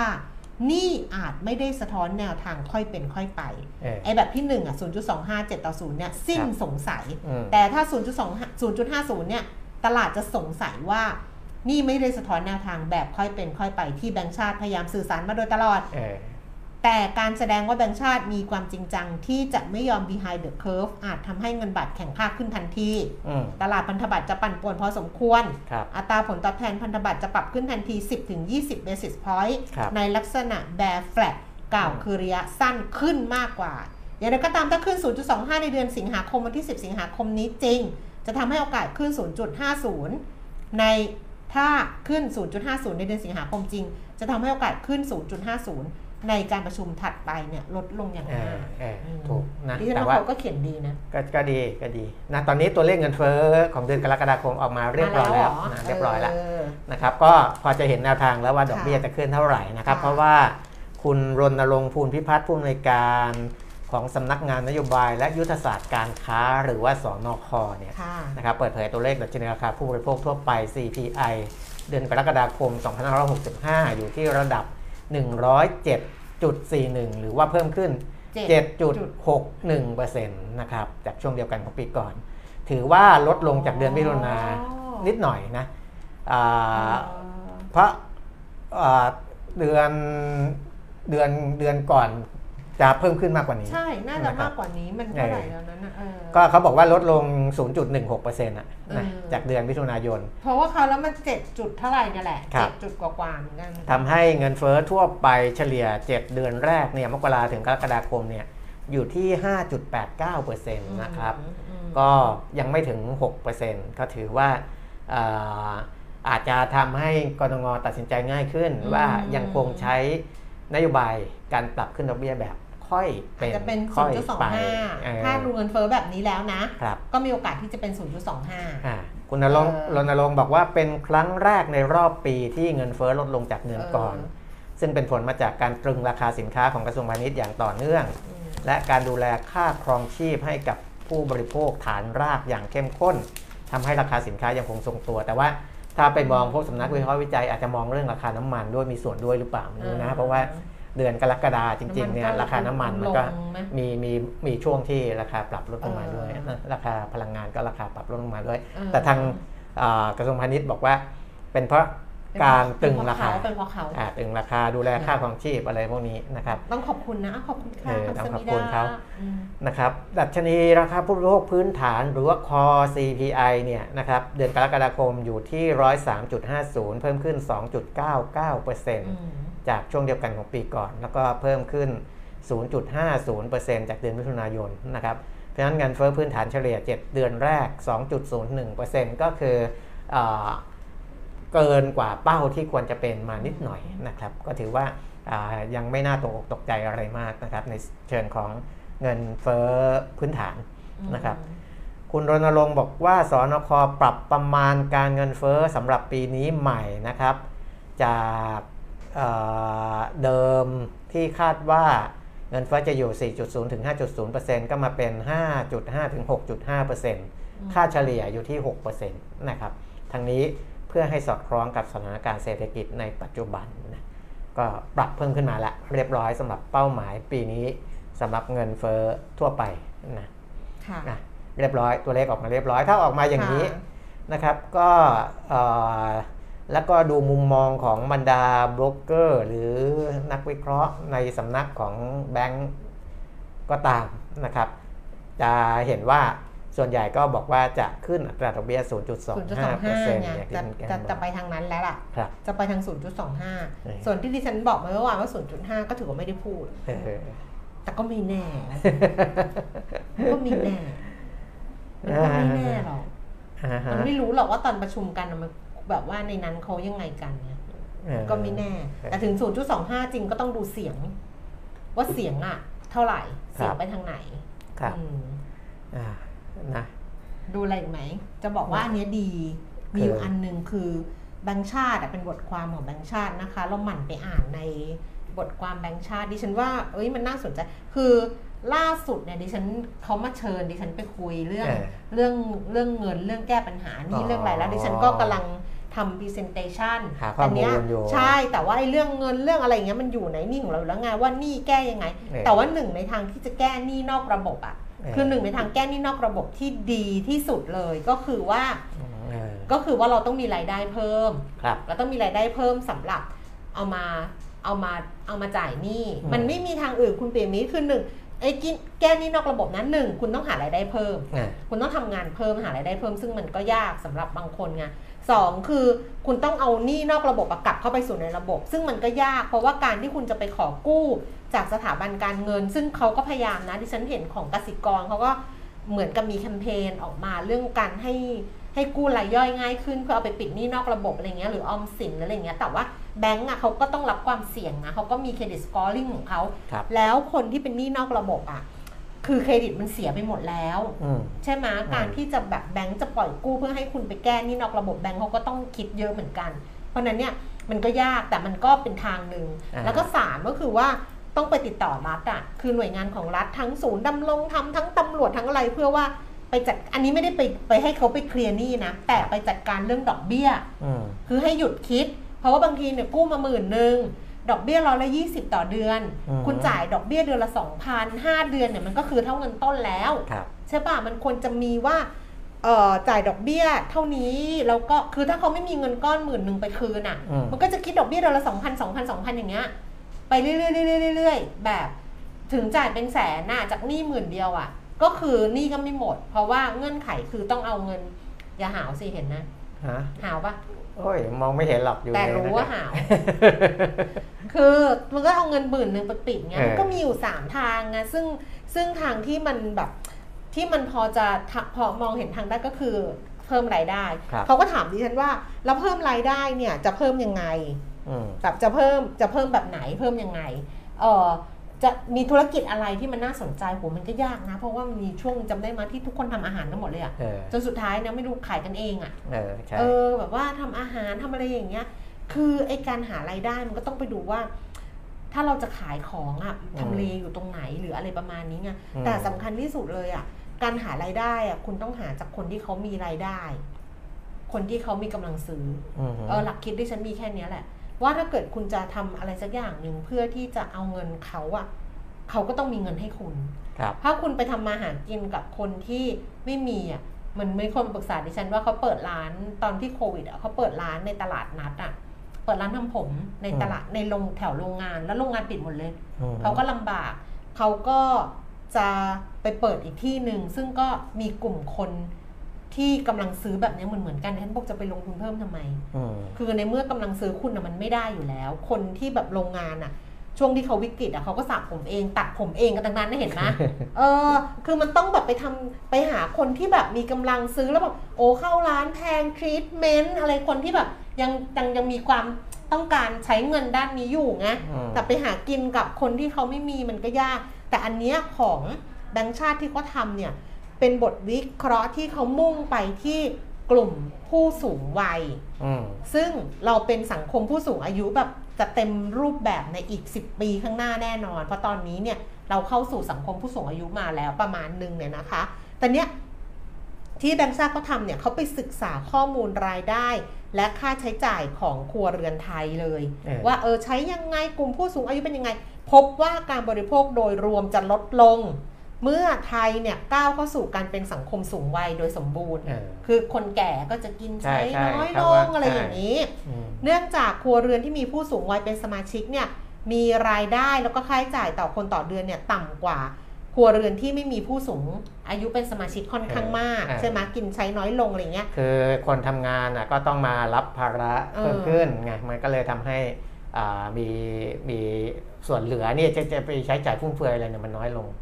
นี่อาจไม่ได้สะท้อนแนวทางค่อยเป็นค่อยไปเออไอ้แบบที่1อะ0.257 ต่อ 0 เนี่ยสิ้นครับสงสัยอืมแต่ถ้า 0.2 0.50 เนี่ย ตลาดจะสงสัยว่า นี่ไม่ได้สะท้อนแนวทางแบบค่อยเป็นค่อยไปที่แบงก์ชาติพยายามสื่อสารมาโดยตลอดเออแต่การแสดงว่าแบงก์ชาติมีความจริงจัง ที่จะไม่ยอม behind the curve อาจทำให้เงินบาทแข็งค่าขึ้นทันทีอืมตลาดพันธบัตรจะปั่นป่วนพอสมควรครับอัตราผลตอบแทนพันธบัตรจะปรับขึ้นทันที 10-20 basis point ครับในลักษณะ bear flat กล่าวคือระยะสั้นขึ้นมากกว่า อย่างไรก็ตามถ้าขึ้น 0.25 ในเดือนสิงหาคมวันที่ 10 สิงหาคมนี้จริง จะทำให้โอกาสขึ้น 0.50 ใน ถ้าขึ้น 0.50 ในเดือนสิงหาคมจริง จะทำให้โอกาสขึ้น 0.50 ในการประชุมถัดไปเนี่ยลดลงอย่างเอมาอกเอออืมถูกนะดิฉันแต่ว่าว่าเขาก็เขียนดีนะก็ก็ดีก็ดีนะตอนนี้ตัวเลขเงินเฟ้อของเดือนกรกฎาคมออกมาเรียบร้อยแล้วมานะหเรียบร้อยแล้วเนะครับก็พอจะเห็นแนวทางแล้วว่าดอกเบี้ยค่ะจะขึ้นเท่าไหร่นะครับค่ะเพราะว่าคุณรณรงค์ภูลพิพัฒน์ผู้อำนวยการ ของสำนักงานนโยบายและยุทธศาสตร์การค้าหรือว่าสนคเนี่ยค่ะนะครับเปิดเผยตัวเลขดัชนีราคาผู้บริโภคทั่วไป CPI เดือนกรกฎาคม 2565 อยู่ที่ระดับ 107.41 หรือว่าเพิ่มขึ้น 7.61%นะครับจากช่วงเดียวกันของปีก่อน ถือว่าลดลงจากเดือนมิถุนาอ๋อนิดหน่อยนะอ่าเพราะอ่าเดือนเดือนเดือนก่อน จะเพิ่มขึ้นมากกว่านี้ ใช่ น่าจะนะครับมากกว่านี้มันเท่าไหร่แล้วนั้นนะเออก็เขาบอกว่าลดลง 0.16%นะนะอืมจากเดือนมิถุนายน เพราะว่าเขาแล้วมันเจ็ดจุดเท่าไหร่เนี่ยแหละครัเจ็บดจุดกว่าๆเหมือนกันทำให้เงินเฟ้อทั่วไปเฉลี่ย 7 เดือนแรกเนี่ยมกราถึงกรกฎาคมเนี่ยอยู่ที่ 5.89%นะครับอืมก็ยังไม่ถึง 6%ก็ถือว่าอ่าอาจจะทำให้กรงตัดสินใจง่ายขึ้น ว่ายังคงใช้นโยบายการปรับขึ้นดอกเบี้ยแบบ ค่อยอาเป็จนจะเป็นค่อยไปเออ0.25 ถ้าดูเงินเฟ้อแบบนี้แล้วนะครับก็มีโอกาสที่จะเป็น 0.25อ่าคุณนรงค์เออรณรงค์บอกว่าเป็นครั้งแรกในรอบปีที่เงินเฟ้อลดลงจากเดือนก่อนเออซึ่งเป็นผลมาจากการตรึงราคาสินค้าของกระทรวงพาณิชย์อย่างต่อเนื่องอืมและการดูแลค่าครองชีพให้กับผู้บริโภคฐานรากอย่างเข้มข้นทำให้ราคาสินค้ายังคงทรงตัว แต่ว่าถ้าไปมองพวกสำนักวิเคราะห์วิจัยอาจจะมองเรื่องราคาน้ำมันด้วยมีส่วนด้วยหรือเปล่าไม่รู้นะอ่าเพราะว่า เดือนกรกฎาจริงๆเนี่ยน้ำมันก็ราคาน้ำมันมันก็ลงไหมมีมีมีช่วงที่ราคาปรับลดลงมาด้วยเออนะราคาพลังงานก็ราคาปรับลดลงมาด้วยเออแต่ทางอ่ากระทรวงพาณิชย์บอกว่า เป็นเพราะการตึงราคาเป็นเพราะเขาอ่าตึงราคาดูแลค่าครองชีพอะไรพวกนี้นะครับ ต้องขอบคุณนะขอบคุณค่ะเออคุณต้องสขอบมิคุณดาเขาอืมนะครับ ดัชนีราคาผู้บริโภคพื้นฐานหรือว่า Core CPI เนี่ยนะครับเดือนกรกฎาคมอยู่ที่ 103.50 เพิ่มขึ้น 2.99% จากช่วงเดียวกันของปีก่อน แล้วก็เพิ่มขึ้น 0.50%จากเดือนมิถุนายนนะครับเพราะฉะนั้นเงินเฟ้อพื้นฐานเฉลี่ย 7 เดือนแรก 2.01%ก็คือเออเกินกว่าเป้าที่ควรจะเป็นมานิดหน่อยนะครับ ก็ถือว่าอ่ายังไม่น่าตกอกตกใจอะไรมากนะครับ ในเชิงของเงินเฟ้อพื้นฐานนะครับ คุณรณรงค์บอกว่าสอนคปรับประมาณการเงินเฟ้อสำหรับปีนี้ใหม่นะครับ จาก เอ่อเดิมที่คาดว่าเงินเฟ้อจะอยู่ 4.0 ถึง 5.0%ก็มาเป็น 5.5 ถึง 6.5%ค่าเฉลี่ยอยู่ที่ 6%นะครับทั้งนี้เพื่อให้สอดคล้องกับสถานการณ์เศรษฐกิจในปัจจุบันนะก็ปรับเพิ่มขึ้นมาละเรียบร้อยสำหรับเป้าหมายปีนี้สำหรับเงินเฟ้อทั่วไปนะค่ะนะเรียบร้อยตัวเลขออกมาเรียบร้อยถ้าออกมาอย่างนี้ค่ะนะครับก็เอ่อ แล้วก็ดูมุมมองของบรรดาโบรกเกอร์ หรือนักวิเคราะห์ในสำนักของแบงก์ก็ตามนะครับ จะเห็นว่าส่วนใหญ่ก็บอกว่าจะขึ้นอัตราดอกเบี้ย 0.25เปอร์เซ็นต์0.25ไงอย่างที่จะคุณแกจะบจะอกไปทางนั้นแล้วล่ะครับจะไปทางเออ0.25 ส่วนที่ดิฉันบอกเมื่อวานว่า 0.5 ก็ถือว่าไม่ได้พูดเออแต่ก็ไม่แน่ ก็มีแน่ มันก็ไม่แน่หรอกอ่าฮะมันไม่รู้หรอกว่าตอนประชุมกันน่ะมัน แบบว่าในนั้นเขายังไงกันเนี่ยเออก็ไม่แน่ แต่ถึง 0.25 จริงก็ต้องดูเสียง ว่าเสียงอะเท่าไหร่ เสียงไปทางไหน ครับอืมอ่านะดูอะไรอีกไหม จะบอกว่าอันเนี้ยดี มีอยู่คืออัอันหนึ่งคือแบงค์ชาติอะเป็นบทความของแบงค์ชาตินะคะ เราหมั่นไปอ่านในบทความแบงค์ชาติดิฉันว่า เอ้ยมันน่าสนใจ คือล่าสุดเนี่ยดิฉันเขามาเชิญดิฉันไปคุยเรื่องเออเรื่องเรื่องเงินเรื่องแก้ปัญหาอ๋นี่อเรื่องอะไรแล้วดิฉันก็กำลัง ทำ presentation หาข้อมูลเนี้ยอยู่ใช่แต่ว่าไอ้เรื่องเงินเรื่องอะไรอย่างเงี้ยมันอยู่ในนี่ของเราอยู่แล้วไงว่านี่แก้ยังไงเออแต่ว่าหนึ่งในทางที่จะแก้หนี้นอกระบบอะเออคือหนึ่งในทางแก้หนี้นอกระบบที่ดีที่สุดเลยก็คือว่าเออก็คือว่าเราต้องมีรายได้เพิ่มครับเราต้องมีรายได้เพิ่มสำหรับเอามาเอามาเอามาจ่ายหนี้อืมมันไม่มีทางอื่นคุณเปลี่ยนนี้คือหนึ่งไอ้กินแก้หนี้นอกระบบนั้นหนึ่งคุณต้องหารายได้เพิ่มอ่าคุณต้องทำงานเพิ่มหารายได้เพิ่ม ซึ่งมันก็ยากสำหรับบางคนไง สองคือคุณต้องเอาหนี้นอกระบบอะกลับเข้าไปสู่ในระบบ ซึ่งมันก็ยากเพราะว่าการที่คุณจะไปขอกู้จากสถาบันการเงิน ซึ่งเขาก็พยายามนะดิฉันเห็นของกสิกรเขาก็เหมือนกับมีแคมเปญออกมาเรื่องการให้ให้กู้รายย่อยง่ายขึ้นเพื่อเอาไปปิดหนี้นอกระบบอะไรเงี้ยหรือออมสินหรืออะไรเงี้ยแต่ว่าแบงก์อะเขาก็ต้องรับความเสี่ยงนะเขาก็มีเครดิตสกอร์ลิงของเขาครับแล้วคนที่เป็นหนี้นอกระบบอะ คือเครดิตมันเสียไปหมดแล้วอืมใช่ไหมการที่จะแบบแบงก์จะปล่อยกู้เพื่อให้คุณไปแก้หนี่นอกระบบแบงก์เขาก็ต้องคิดเยอะเหมือนกัน เพราะฉะนั้นเนี่ยมันก็ยากแต่มันก็เป็นทางหนึ่งอ่าแล้วก็สามก็คือว่าต้องไปติดต่อรัฐอะคือหน่วยงานของรัฐทั้งศูนย์ดำรงธรรมทั้งตำรวจทั้งอะไรเพื่อว่าไปจัดอันนี้ไม่ได้ไปไปให้เขาไปเคลียร์หนี้นะแต่ไปจัดการเรื่องดอกเบี้ยอืมคือให้หยุดคิด เพราะว่าบางทีเนี่ยกู้มาหมื่นหนึ่ง ดอกเบี้ยร้อยละยี่สิบต่อเดือนอืมคุณจ่ายดอกเบี้ยเดือนละสองพันห้าเดือนเนี่ยมันก็คือเท่าเงินต้นแล้วครับใช่ป่ะมันควรจะมีว่าเอ่อจ่ายดอกเบี้ยเท่านี้แล้วก็คือถ้าเขาไม่มีเงินก้อนหมื่นหนึ่งไปคืนอะอืมมันก็จะคิดดอกเบี้ยเดือนละสองพันสองพันสองพันอย่างเงี้ยไปเรื่อยๆเรื่อยๆเรื่อยๆแบบถึงจ่ายเป็นแสนน่ะจากหนี้หมื่นเดียวอะ ก็คือหนี้ก็ไม่หมด เพราะว่าเงื่อนไขคือต้องเอาเงิน อย่าหาวสิเห็นนะฮะหาวปะ โอ้ยมองไม่เห็นหรอกอยู่แต่ในรู้นั้นว่าน่ะหาว คือมันก็เอาเงินหมื่นหนึ่งไปปิดเงี้ยเออมันก็มีอยู่สามทางไงซึ่งซึ่งทางที่มันแบบที่มันพอจะทะพอมองเห็นทางได้ก็คือเพิ่มรายได้ครับเขาก็ถามดิฉันว่าแล้วเพิ่มรายได้เนี่ยจะเพิ่มยังไงอืมแบบจะเพิ่มจะเพิ่มแบบไหนเพิ่มยังไง เออ จะมีธุรกิจอะไรที่มันน่าสนใจโหมันก็ยากนะ เพราะว่ามันมีช่วงจำได้มาที่ทุกคนทำอาหารกันหมดเลยอะเออจนสุดท้ายเนี่ยไม่รู้ขายกันเองอะเออใช่เออแบบว่าทำอาหารทำอะไรอย่างเงี้ย คือไอการหารายได้มันก็ต้องไปดูว่า ถ้าเราจะขายของอะอืมทำเลอยู่ตรงไหนหรืออะไรประมาณนี้ไงอืมแต่สำคัญที่สุดเลยอะการหารายได้อะคุณต้องหาจากคนที่เขามีรายได้ คนที่เขามีกำลังซื้ออืมเออหลักคิดที่ฉันมีแค่เนี้ยแหละ ว่าถ้าเกิดคุณจะทำอะไรสักอย่างหนึ่งเพื่อที่จะเอาเงินเขาอะเขาก็ต้องมีเงินให้คุณครับถ้าคุณไปทำมาหากินกับคนที่ไม่มีอะมันไม่คนปรึกษาดิฉันว่าเขาเปิดร้านตอนที่โควิดอะเขาเปิดร้านในตลาดนัดอะเปิดร้านทำผมในตลาดในโรงแถวโรงงานแล้วโรงงานปิดหมดเลยอืมเขาก็ลำบากเขาก็จะไปเปิดอีกที่หนึ่งซึ่งก็มีกลุ่มคน ที่กำลังซื้อแบบนี้เหมือนเหมือนๆกันฉันบอกจะไปลงทุนเพิ่มทำไมอืมคือในเมื่อกำลังซื้อคุณอะมันไม่ได้อยู่แล้ว คนที่แบบโรงงานอะช่วงที่เขาวิกฤตอะเขาก็สระผมเองตัดผมเองกันทั้งนั้นนะเห็นไหมเออ คือมันต้องแบบไปทำไปหาคนที่แบบมีกำลังซื้อแล้วแบบโอ้เข้าร้านแพงทรีทเมนต์อะไรคนที่แบบยังยังยังมีความต้องการใช้เงินด้านนี้อยู่ไงอืมแต่ไปหากินกับคนที่เขาไม่มีมันก็ยาก แต่อันเนี้ยของแบงค์ชาติที่เขาทำเนี่ย เป็นบทวิเคราะห์ที่เขามุ่งไปที่กลุ่มผู้สูงวัยอืมซึ่งเราเป็นสังคมผู้สูงอายุแบบจะเต็มรูปแบบในอีก 10 ปีข้างหน้าแน่นอน เพราะตอนนี้เนี่ยเราเข้าสู่สังคมผู้สูงอายุมาแล้วประมาณหนึ่งเนี่ยนะคะ แต่เนี้ยที่แบงค์ชาติเขาทำเนี่ยเขาไปศึกษาข้อมูลรายได้ และค่าใช้จ่ายของครัวเรือนไทยเลยเออว่าเออใช้ยังไงกลุ่มผู้สูงอายุเป็นยังไง พบว่าการบริโภคโดยรวมจะลดลง เมื่อไทยเนี่ยก้าวเข้าสู่การเป็นสังคมสูงวัยโดยสมบูรณ์เออคือคนแก่ก็จะกินใช้ใช่ใช่น้อยครัลบว่างอะไรใช่อย่างนี้อืมเนื่องจากครัวเรือนที่มีผู้สูงวัยเป็นสมาชิกเนี่ยมีรายได้แล้วก็ค่าใช้จ่ายต่อคนต่อเดือนเนี่ยต่ำกว่าครัวเรือนที่ไม่มีผู้สูงอายุเป็นสมาชิกค่อนข้างมากเออใช่ไหมกินใช้น้อยลงอะไรเงี้ยคือคนทำงานอะก็ต้องมารับภาระเออเพิ่มขึ้นไงมันก็เลยทำให้อ่ามีมีส่วนเหลือเนี่ยจะจะไปใช้จ่ายฟุ่มเฟือยอะไรเนี่ยมันน้อยลงอืมอืม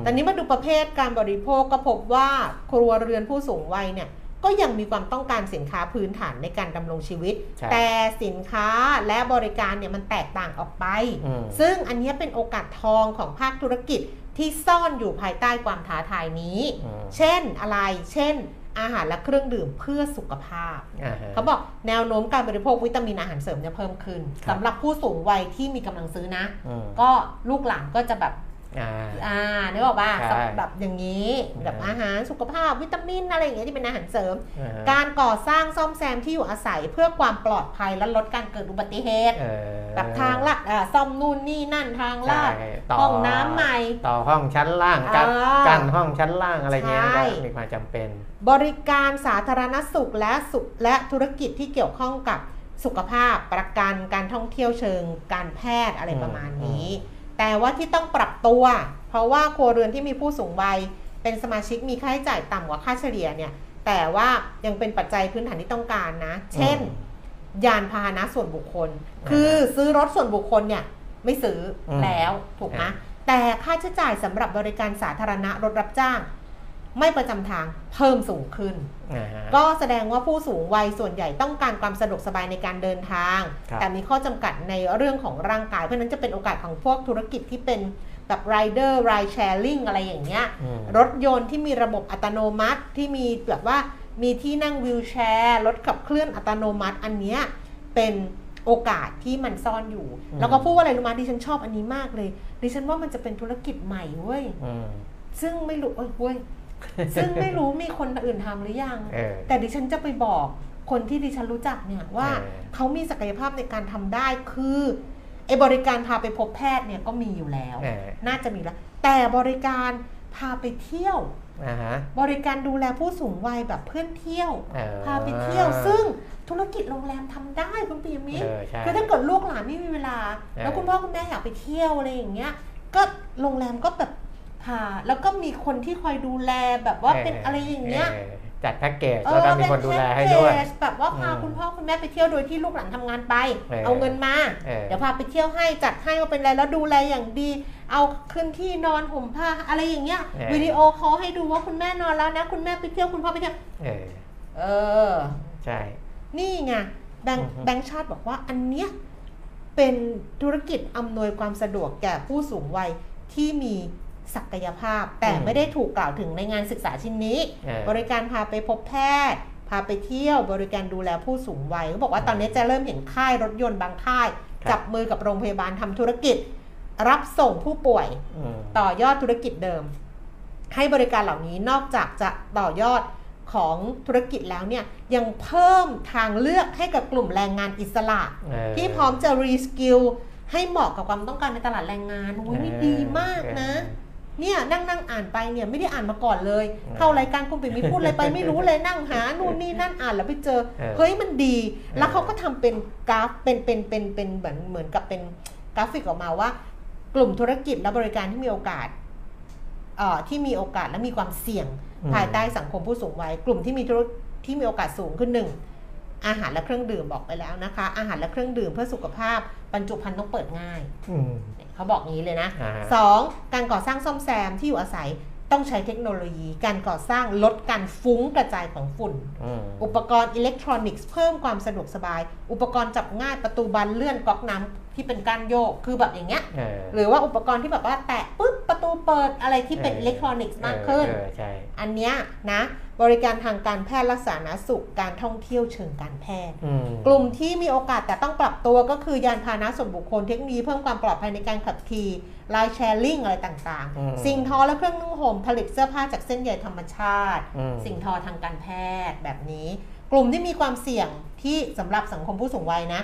แต่นี้มาดูประเภทการบริโภคก็พบว่าครัวเรือนผู้สูงวัยเนี่ยก็ยังมีความต้องการสินค้าพื้นฐานในการดำรงชีวิตใช่แต่สินค้าและบริการเนี่ยมันแตกต่างออกไปอืมซึ่งอันเนี้ยเป็นโอกาสทองของภาคธุรกิจที่ซ่อนอยู่ภายใต้ความท้าทายนี้อืมเช่นอะไร เช่น อาหารและเครื่องดื่มเพื่อสุขภาพอ่าฮะเขาบอกแนวโน้มการบริโภควิตามินอาหารเสริมเนี่ยเพิ่มขึ้นครับสำหรับผู้สูงวัยที่มีกำลังซื้อนะอืมก็ลูกหลานก็จะแบบ อ่าอ่านึกออกป่ะใช่แบบอย่างนี้อืมแบบอาหารสุขภาพวิตามินอะไรอย่างเงี้ยที่เป็นอาหารเสริมอ่าฮะการก่อสร้างซ่อมแซมที่อยู่อาศัยเพื่อความปลอดภัยและลดการเกิดอุบัติเหตุเออแบบทางลาดอ่าซ่อมนู่นนี่นั่นทางลาดใช่ต่ห้องน้ำใหม่ ต่อห้องชั้นล่างกันอ่ากันห้องชั้นล่างอะไรเงี้ยใช่ก็มีความจำเป็น บริการสาธารณสุขและสุขและธุรกิจที่เกี่ยวข้องกับสุขภาพประกันการท่องเที่ยวเชิงการแพทย์อะไรอืมประมาณนี้ แต่ว่าที่ต้องปรับตัว เพราะว่าครัวเรือนที่มีผู้สูงวัย เป็นสมาชิกมีค่าใช้จ่ายต่ำกว่าค่าเฉลี่ยเนี่ย แต่ว่ายังเป็นปัจจัยพื้นฐานที่ต้องการนะ เช่น ยานพาหนะส่วนบุคคล คือซื้อรถส่วนบุคคลเนี่ยไม่ซื้ออมแล้วถูกไหมอ่าแต่ค่าใช้จ่ายสำหรับบริการสาธารณะรถรับจ้าง ไม่ประจำทางเพิ่มสูงขึ้นอ่าฮะก็แสดงว่าผู้สูงวัยส่วนใหญ่ต้องการความสะดวกสบายในการเดินทางครับแต่มีข้อจำกัดในเรื่องของร่างกาย เพราะฉะนั้นจะเป็นโอกาสของพวกธุรกิจที่เป็นแบบ rider ride sharing อะไรอย่างเงี้ยอืมรถยนต์ที่มีระบบอัตโนมัติที่มีแบบว่ามีที่นั่งวิวแชร์รถขับเคลื่อนอัตโนมัติอันเนี้ยเป็นโอกาสที่มันซ่อนอยู่อืมแล้วก็พูดว่าอะไรรู้ไหมดิฉันชอบอันนี้มากเลย ดิฉันว่ามันจะเป็นธุรกิจใหม่เว้ยอืมซึ่งไม่รู้เอ้ยเว้ย ซึ่งไม่รู้มีคนอื่นทำหรือยังเออแต่ดิฉันจะไปบอกคนที่ดิฉันรู้จักเนี่ยว่าเออเขามีศักยภาพในการทำได้คือไอ้บริการพาไปพบแพทย์เนี่ยก็มีอยู่แล้วเออน่าจะมีแล้ว แต่บริการพาไปเที่ยวอ่าฮะบริการดูแลผู้สูงวัยแบบเพื่อนเที่ยวเออพาไปเที่ยว ซึ่งธุรกิจโรงแรมทำได้คุณปีมิตรเออใช่คือถ้าเกิดลูกหลานไม่มีเวลาเออแล้วคุณพ่อคุณแม่อยากไปเที่ยวอะไรอย่างเงี้ยก็โรงแรมก็แบบ พาแล้วก็มีคนที่คอยดูแลแบบว่าเป็นอะไรอย่างเงี้ยจัดแพ็กเกจแล้วก็มีคนดูแลให้ด้วยเป็นแพ็กเกจแบบว่าพาอืมคุณพ่อคุณแม่ไปเที่ยวโดยที่ลูกหลานทำงานไปเออเอาเงินมาเออเดี๋ยวพาไปเที่ยวให้จัดให้ว่าเป็นอะไรแล้วดูแลอย่างดี เอาขึ้นที่นอนห่มผ้าอะไรอย่างเงี้ยเออ video call ให้ดูว่าคุณแม่นอนแล้วนะ คุณแม่ไปเที่ยวคุณพ่อไปเที่ยวเออเออใช่ นี่ไงแบงค์อือฮึแบงค์ชาติบอกว่าอันเนี้ยเป็นธุรกิจอำนวยความสะดวกแก่ผู้สูงวัยที่มี ศักยภาพ แต่ไม่ได้ถูกกล่าวถึงในงานศึกษาชิ้นนี้เออบริการพาไปพบแพทย์ พาไปเที่ยวบริการดูแลผู้สูงวัยเขาบอกว่าตอนนี้จะเริ่มเห็นค่ายรถยนต์บางค่าย จับมือกับโรงพยาบาลทำธุรกิจ รับส่งผู้ป่วยอืมต่อยอดธุรกิจเดิม ให้บริการเหล่านี้นอกจากจะต่อยอดของธุรกิจแล้วเนี่ยยังเพิ่มทางเลือกให้กับกลุ่มแรงงานอิสระเออที่พร้อมจะ reskill ให้เหมาะกับความต้องการในตลาดแรงงานโอ้ยนี่ดีมากนะ เนี่ยนั่งนั่งอ่านไปเนี่ยไม่ได้อ่านมาก่อนเลยอืมเข้ารายการคุณปิ่มมีพูดอะไรไปไม่รู้เลยนั่งหานู่นนี่นั่นอ่านแล้วไปเจอเออเฮ้ยมันดีเออแล้วเขาก็ทำเป็นกราฟเป็นเป็นเป็นเป็นเหมือนเหมือนกับเป็นกราฟิกออกมาว่า กลุ่มธุรกิจและบริการที่มีโอกาสเอ่อที่มีโอกาสและมีความเสี่ยงอืมภายใต้สังคมผู้สูงวัยกลุ่มที่มีธุรที่มีโอกาสสูงขึ้นหนึ่งอาหารและเครื่องดื่มบอกไปแล้วนะคะ อาหารและเครื่องดื่มเพื่อสุขภาพบรรจุภัณฑ์ต้องเปิดง่ายอืม เขาบอกงี้เลยนะอ่าฮะสองการก่อสร้างซ่อมแซมที่อยู่อาศัยต้องใช้เทคโนโลยี การก่อสร้างลดการฟุ้งกระจายของฝุ่น อืมอุปกรณ์อิเล็กทรอนิกส์เพิ่มความสะดวกสบาย อุปกรณ์จับง่ายประตูบานเลื่อนก๊อกน้ำที่เป็นการโยกคือแบบอย่างเงี้ย เออหรือว่าอุปกรณ์ที่แบบว่าแตะปุ๊บประตู เปิดอะไรที่เป็นเอออิเล็กทรอนิกส์มากขึ้นเออใช่อันเนี้ยนะ บริการทางการแพทย์รักษานาสุขการท่องเที่ยวเชิงการแพทย์อืมกลุ่มที่มีโอกาสแต่ต้องปรับตัวก็คือยานพาหนะส่วนบุคคลเทคโนโลยีเพิ่มความปลอดภัยในการขับขี่ไลน์แชร์ลิงอะไรต่างอืมๆสิ่งทอและเครื่องนุ่งห่มผลิตเสื้อผ้าจากเส้นใยธรรมชาติอืมสิ่งทอทางการแพทย์แบบนี้ กลุ่มที่มีความเสี่ยงที่สำหรับสังคมผู้สูงวัยนะ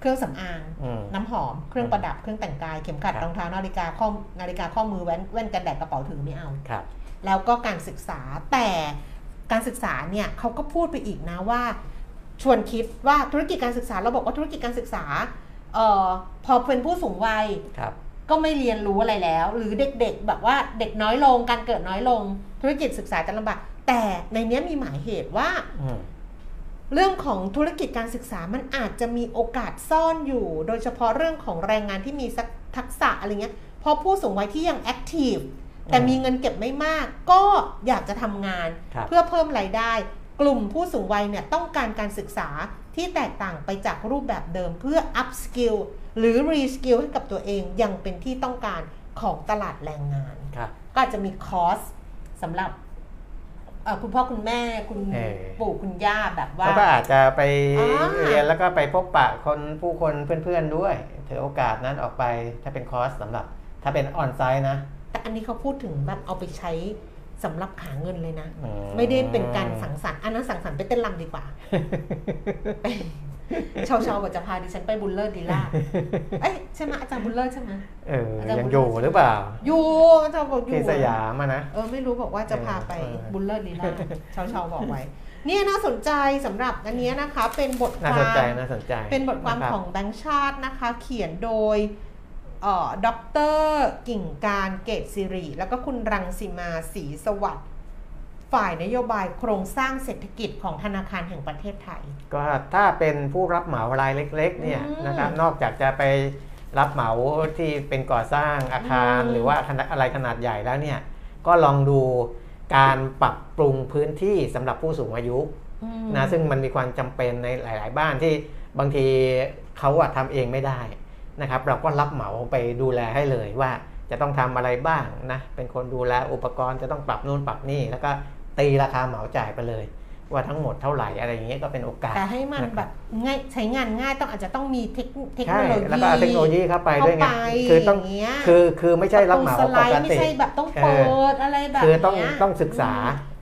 เครื่องสำอางอืมน้ำหอม เครื่องประดับ เครื่องแต่งกาย เข็มขัดครับรองเท้า นาฬิกาข้อ นาฬิกาข้อมือแว่น แว่นกันแดด กระเป๋าถือไม่เอา ครับ แล้วก็การศึกษา แต่การศึกษาเนี่ยเขาก็พูดไปอีกนะว่า ชวนคิดว่าธุรกิจการศึกษา เราบอกว่าธุรกิจการศึกษาเอ่อพอเป็นผู้สูงวัยครับก็ไม่เรียนรู้อะไรแล้ว หรือเด็กๆ แบบว่าเด็กน้อยลง การเกิดน้อยลง ธุรกิจศึกษาจะลำบาก แต่ในเนี้ยมีหมายเหตุว่าอืม เรื่องของธุรกิจการศึกษามันอาจจะมีโอกาสซ่อนอยู่ โดยเฉพาะเรื่องของแรงงานที่มีสักทักษะอะไรเงี้ยเพราะผู้สูงวัยที่ยังแอคทีฟแต่มีเงินเก็บไม่มาก ก็อยากจะทำงานครับเพื่อเพิ่มรายได้ กลุ่มผู้สูงวัยเนี่ยต้องการการศึกษาที่แตกต่างไปจากรูปแบบเดิมเพื่อ up skill หรือ re skill ให้กับตัวเองยังเป็นที่ต้องการของตลาดแรงงานครับก็อาจจะมีคอร์สสำหรับเอ่อ คุณพ่อคุณแม่คุณเออปู่คุณย่าแบบว่าเขาก็อาจจะไปอ่าเรียนแล้วก็ไปพบปะคนผู้คนเพื่อนๆด้วยถือโอกาสนั้นออกไปถ้าเป็นคอร์สสำหรับ ถ้าเป็น onsite นะแต่อันนี้เขาพูดถึงแบบเอาไปใช้สำหรับหาเงินเลยนะอืไม่ได้เป็นการสังสรรค์อันนั้นสังสรรค์ไปเต้นรำดีกว่า ชาวชาวๆบอกจะพาดิฉันไปบุลเลอร์ดีล่าเอ้ยใช่ไหมอาจารย์บุลเลอร์ใช่ไหมเอออาจารย์ยังอยู่หรือเปล่า อยู่อาจารย์บอกอยู่ที่สยามอะนะ เออไม่รู้บอกว่าจะพาไปเออบุลเลอร์ดีล่าชาวชาวๆบอกไว้ เนี่ยน่าสนใจสำหรับอันเนี้ยนะคะ เป็นบทความน่าสนใจ่าสนใจ เป็นบทความนะครับของแบงค์ชาตินะคะ เขียนโดยเอ่อด็อกเตอร์กิ่งการเกตสิริ แล้วก็คุณรังสีมาศรีสวัสดิ์ ฝ่ายนโยบายโครงสร้างเศรษฐกิจของธนาคารแห่งประเทศไทย ก็ถ้าเป็นผู้รับเหมารายเล็กๆเนี่ยอืมนะครับนอกจากจะไปรับเหมาที่เป็นก่อสร้างอาคารอืมหรือว่าขนาดอะไรขนาดใหญ่แล้วเนี่ยก็ลองดูการปรับปรุงพื้นที่สำหรับผู้สูงอายุอืมนะซึ่งมันมีความจำเป็นในหลาย ๆ บ้านที่บางทีเขาอะทำเองไม่ได้นะครับ เราก็รับเหมาไปดูแลให้เลยว่าจะต้องทำอะไรบ้างนะเป็นคนดูแลอุปกรณ์จะต้องปรับนู่นปรับนี่แล้วก็ ตีราคาเหมาจ่ายไปเลย ว่าทั้งหมดเท่าไหร่อะไรอย่างเงี้ยก็เป็นโอกาสแต่ให้มันแบบง่ายใช้งานง่ายต้องอาจจะต้องมีเทคเทคโนใช่โลยีแล้วก็เอาเทคโนโลยีเข้าไปด้วยไงเข้าไปคือต้องอย่างเงี้ยคือคือไม่ใช่รับเหมาประตูสปไลกด์ไม่ติใช่แบบต้องเปิดอะไรแบบคือต้องเนี้ยต้องศึกษา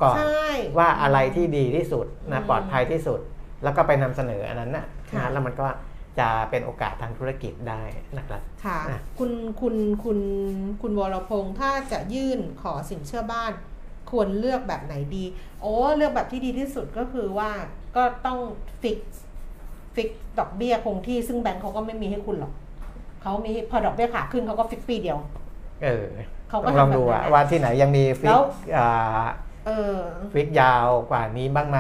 ก่อนใช่ว่าอะไรที่ดีที่สุดอืนะมปลอดภัยที่สุด แล้วก็ไปนำเสนออันนั้นนะค่ะนะแล้วมันก็จะเป็นโอกาสทางธุรกิจได้นะครับ ค่ะอะคุณคุณคุณคุณวรพงษ์ถ้าจะยื่นขอสินเชื่อบ้าน ควรเลือกแบบไหนดี โอ้เลือกแบบที่ดีที่สุดก็คือว่าก็ต้องฟิกฟิกดอกเบี้ยคงที่ซึ่งแบงก์เขาก็ไม่มีให้คุณหรอกเขามีพอดอกเบี้ยขาขึ้นเขาก็ fix ปีเดียว เออเขาก็ต้องลองทำแบบนั้นอะแหละว่าที่ไหนยังมี fix แล้วอ่าเออ fixิกยาวกว่านี้บ้างไหม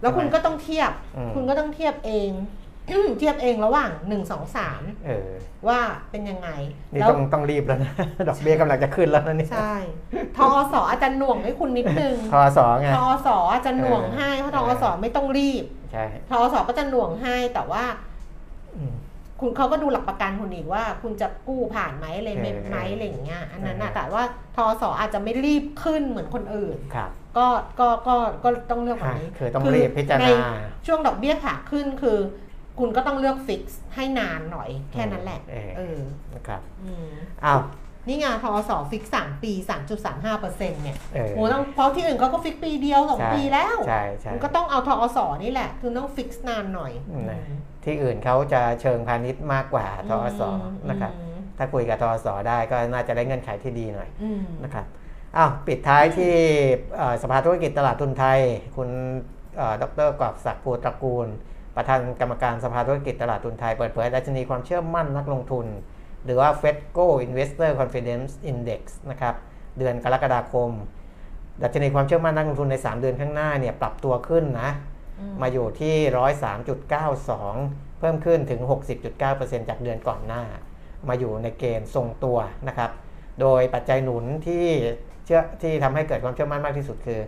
แล้วคุณก็ต้องเทียบอืมคุณก็ต้องเทียบเอง เทียบเองระหว่างหนึ่งสองสามเออว่าเป็นยังไงนี่แล้วต้องต้องรีบแล้วนะ ดอกเบี้ยกำลังจะขึ้นแล้วนะเนี่ยใช่ทอสอาจจะหน่วงให้คุณนิดนึงทอสอไงทอสอาจจะหน่วงให้เพราะทอสไม่ต้องรีบใช่ธอส.ก็จะหน่วงให้แต่ว่าอืมคุณเขาก็ดูหลักประกันคุณอีกว่า คุณจะกู้ผ่านไหมอะไรไหมเออไหมอะไรอย่างเงี้ยอันนั้นนะเออแต่ว่าธอส.อาจจะไม่รีบขึ้นเหมือนคนอื่นครับก็ก็ก็ก็ต้องเลือกแบบนี้คือต้องรีบพิจารในณาช่วงดอกเบี้ยขาขึ้นคือ คุณก็ต้องเลือก fix ให้นานหน่อยแค่นั้นแหละเออเออนะครับอืมอ้าวนี่ไงธอส. fix สามปีสามจุดสามห้าเปอร์เซ็นต์เนี่ยเออโหต้องเพราะที่อื่นเขาก็ fix ปีเดียวสองใช่ปีแล้วใช่ใช่มันก็ต้องเอาธอส.นี่แหละคือต้อง fix นานหน่อยอืมนะที่อื่นเขาจะเชิงพาณิชย์มากกว่าทอสนะครับอืมถ้าคุยกับทอสได้ก็น่าจะได้เงื่อนไขที่ดีหน่อยอืมนะครับอ้าวปิดท้ายที่เอ่อสภาธุรกิจตลาดทุนไทย คุณเอ่อดรกอบศักดิ์ภูตระกูล ประธานกรรมการสภาธุรกิจตลาดทุนไทย เปิดเผยดัชนีความเชื่อมั่นนักลงทุน หรือว่า FEDCO Investor Confidence Index นะครับ เดือนกรกฎาคม ดัชนีความเชื่อมั่นนักลงทุนใน 3 เดือนข้างหน้าเนี่ยปรับตัวขึ้นนะมาอยู่ที่ 103.92 เพิ่มขึ้นถึง 60.9%จากเดือนก่อนหน้า มาอยู่ในเกณฑ์ทรงตัวนะครับ โดยปัจจัยหนุนที่เชื่อที่ทำให้เกิดความเชื่อมั่นมากที่สุดคือ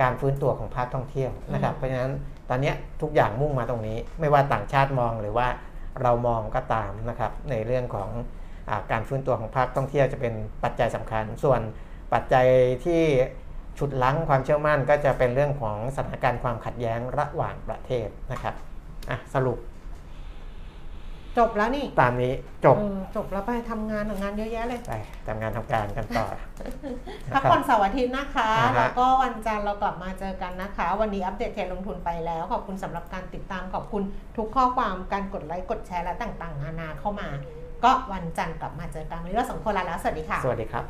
การฟื้นตัวของภาคท่องเที่ยวนะครับอืมเพราะฉะนั้น ตอนนี้ทุกอย่างมุ่งมาตรงนี้ ไม่ว่าต่างชาติมองหรือว่าเรามองก็ตามนะครับในเรื่องของอการฟื้นตัวของภาคท่องเที่ยวจะเป็นปัจจัยสำคัญ ส่วนปัจจัยที่ฉุดลั้งความเชื่อมั่นก็จะเป็นเรื่องของสถานการณ์ความขัดแย้งระหว่างประเทศนะครับสรุป จบแล้วนี่ตามนี้จบ เออจบแล้วไปทำงานทำงานเยอะแยะเลย ไปทำงานทำการกันต่อ พักผ่อนเสาร์อาทิตย์นะคะ อ่าฮะ แล้วก็วันจันทร์เรากลับมาเจอกันนะคะ วันนี้อัปเดตเทรนด์ลงทุนไปแล้ว ขอบคุณสำหรับการติดตาม ขอบคุณทุกข้อความการกดไลค์ กดแชร์และต่างๆนานาเข้ามา ก็วันจันทร์กลับมาเจอกันวันนี้เราสองคนลาแล้ว สวัสดีค่ะ สวัสดีครับ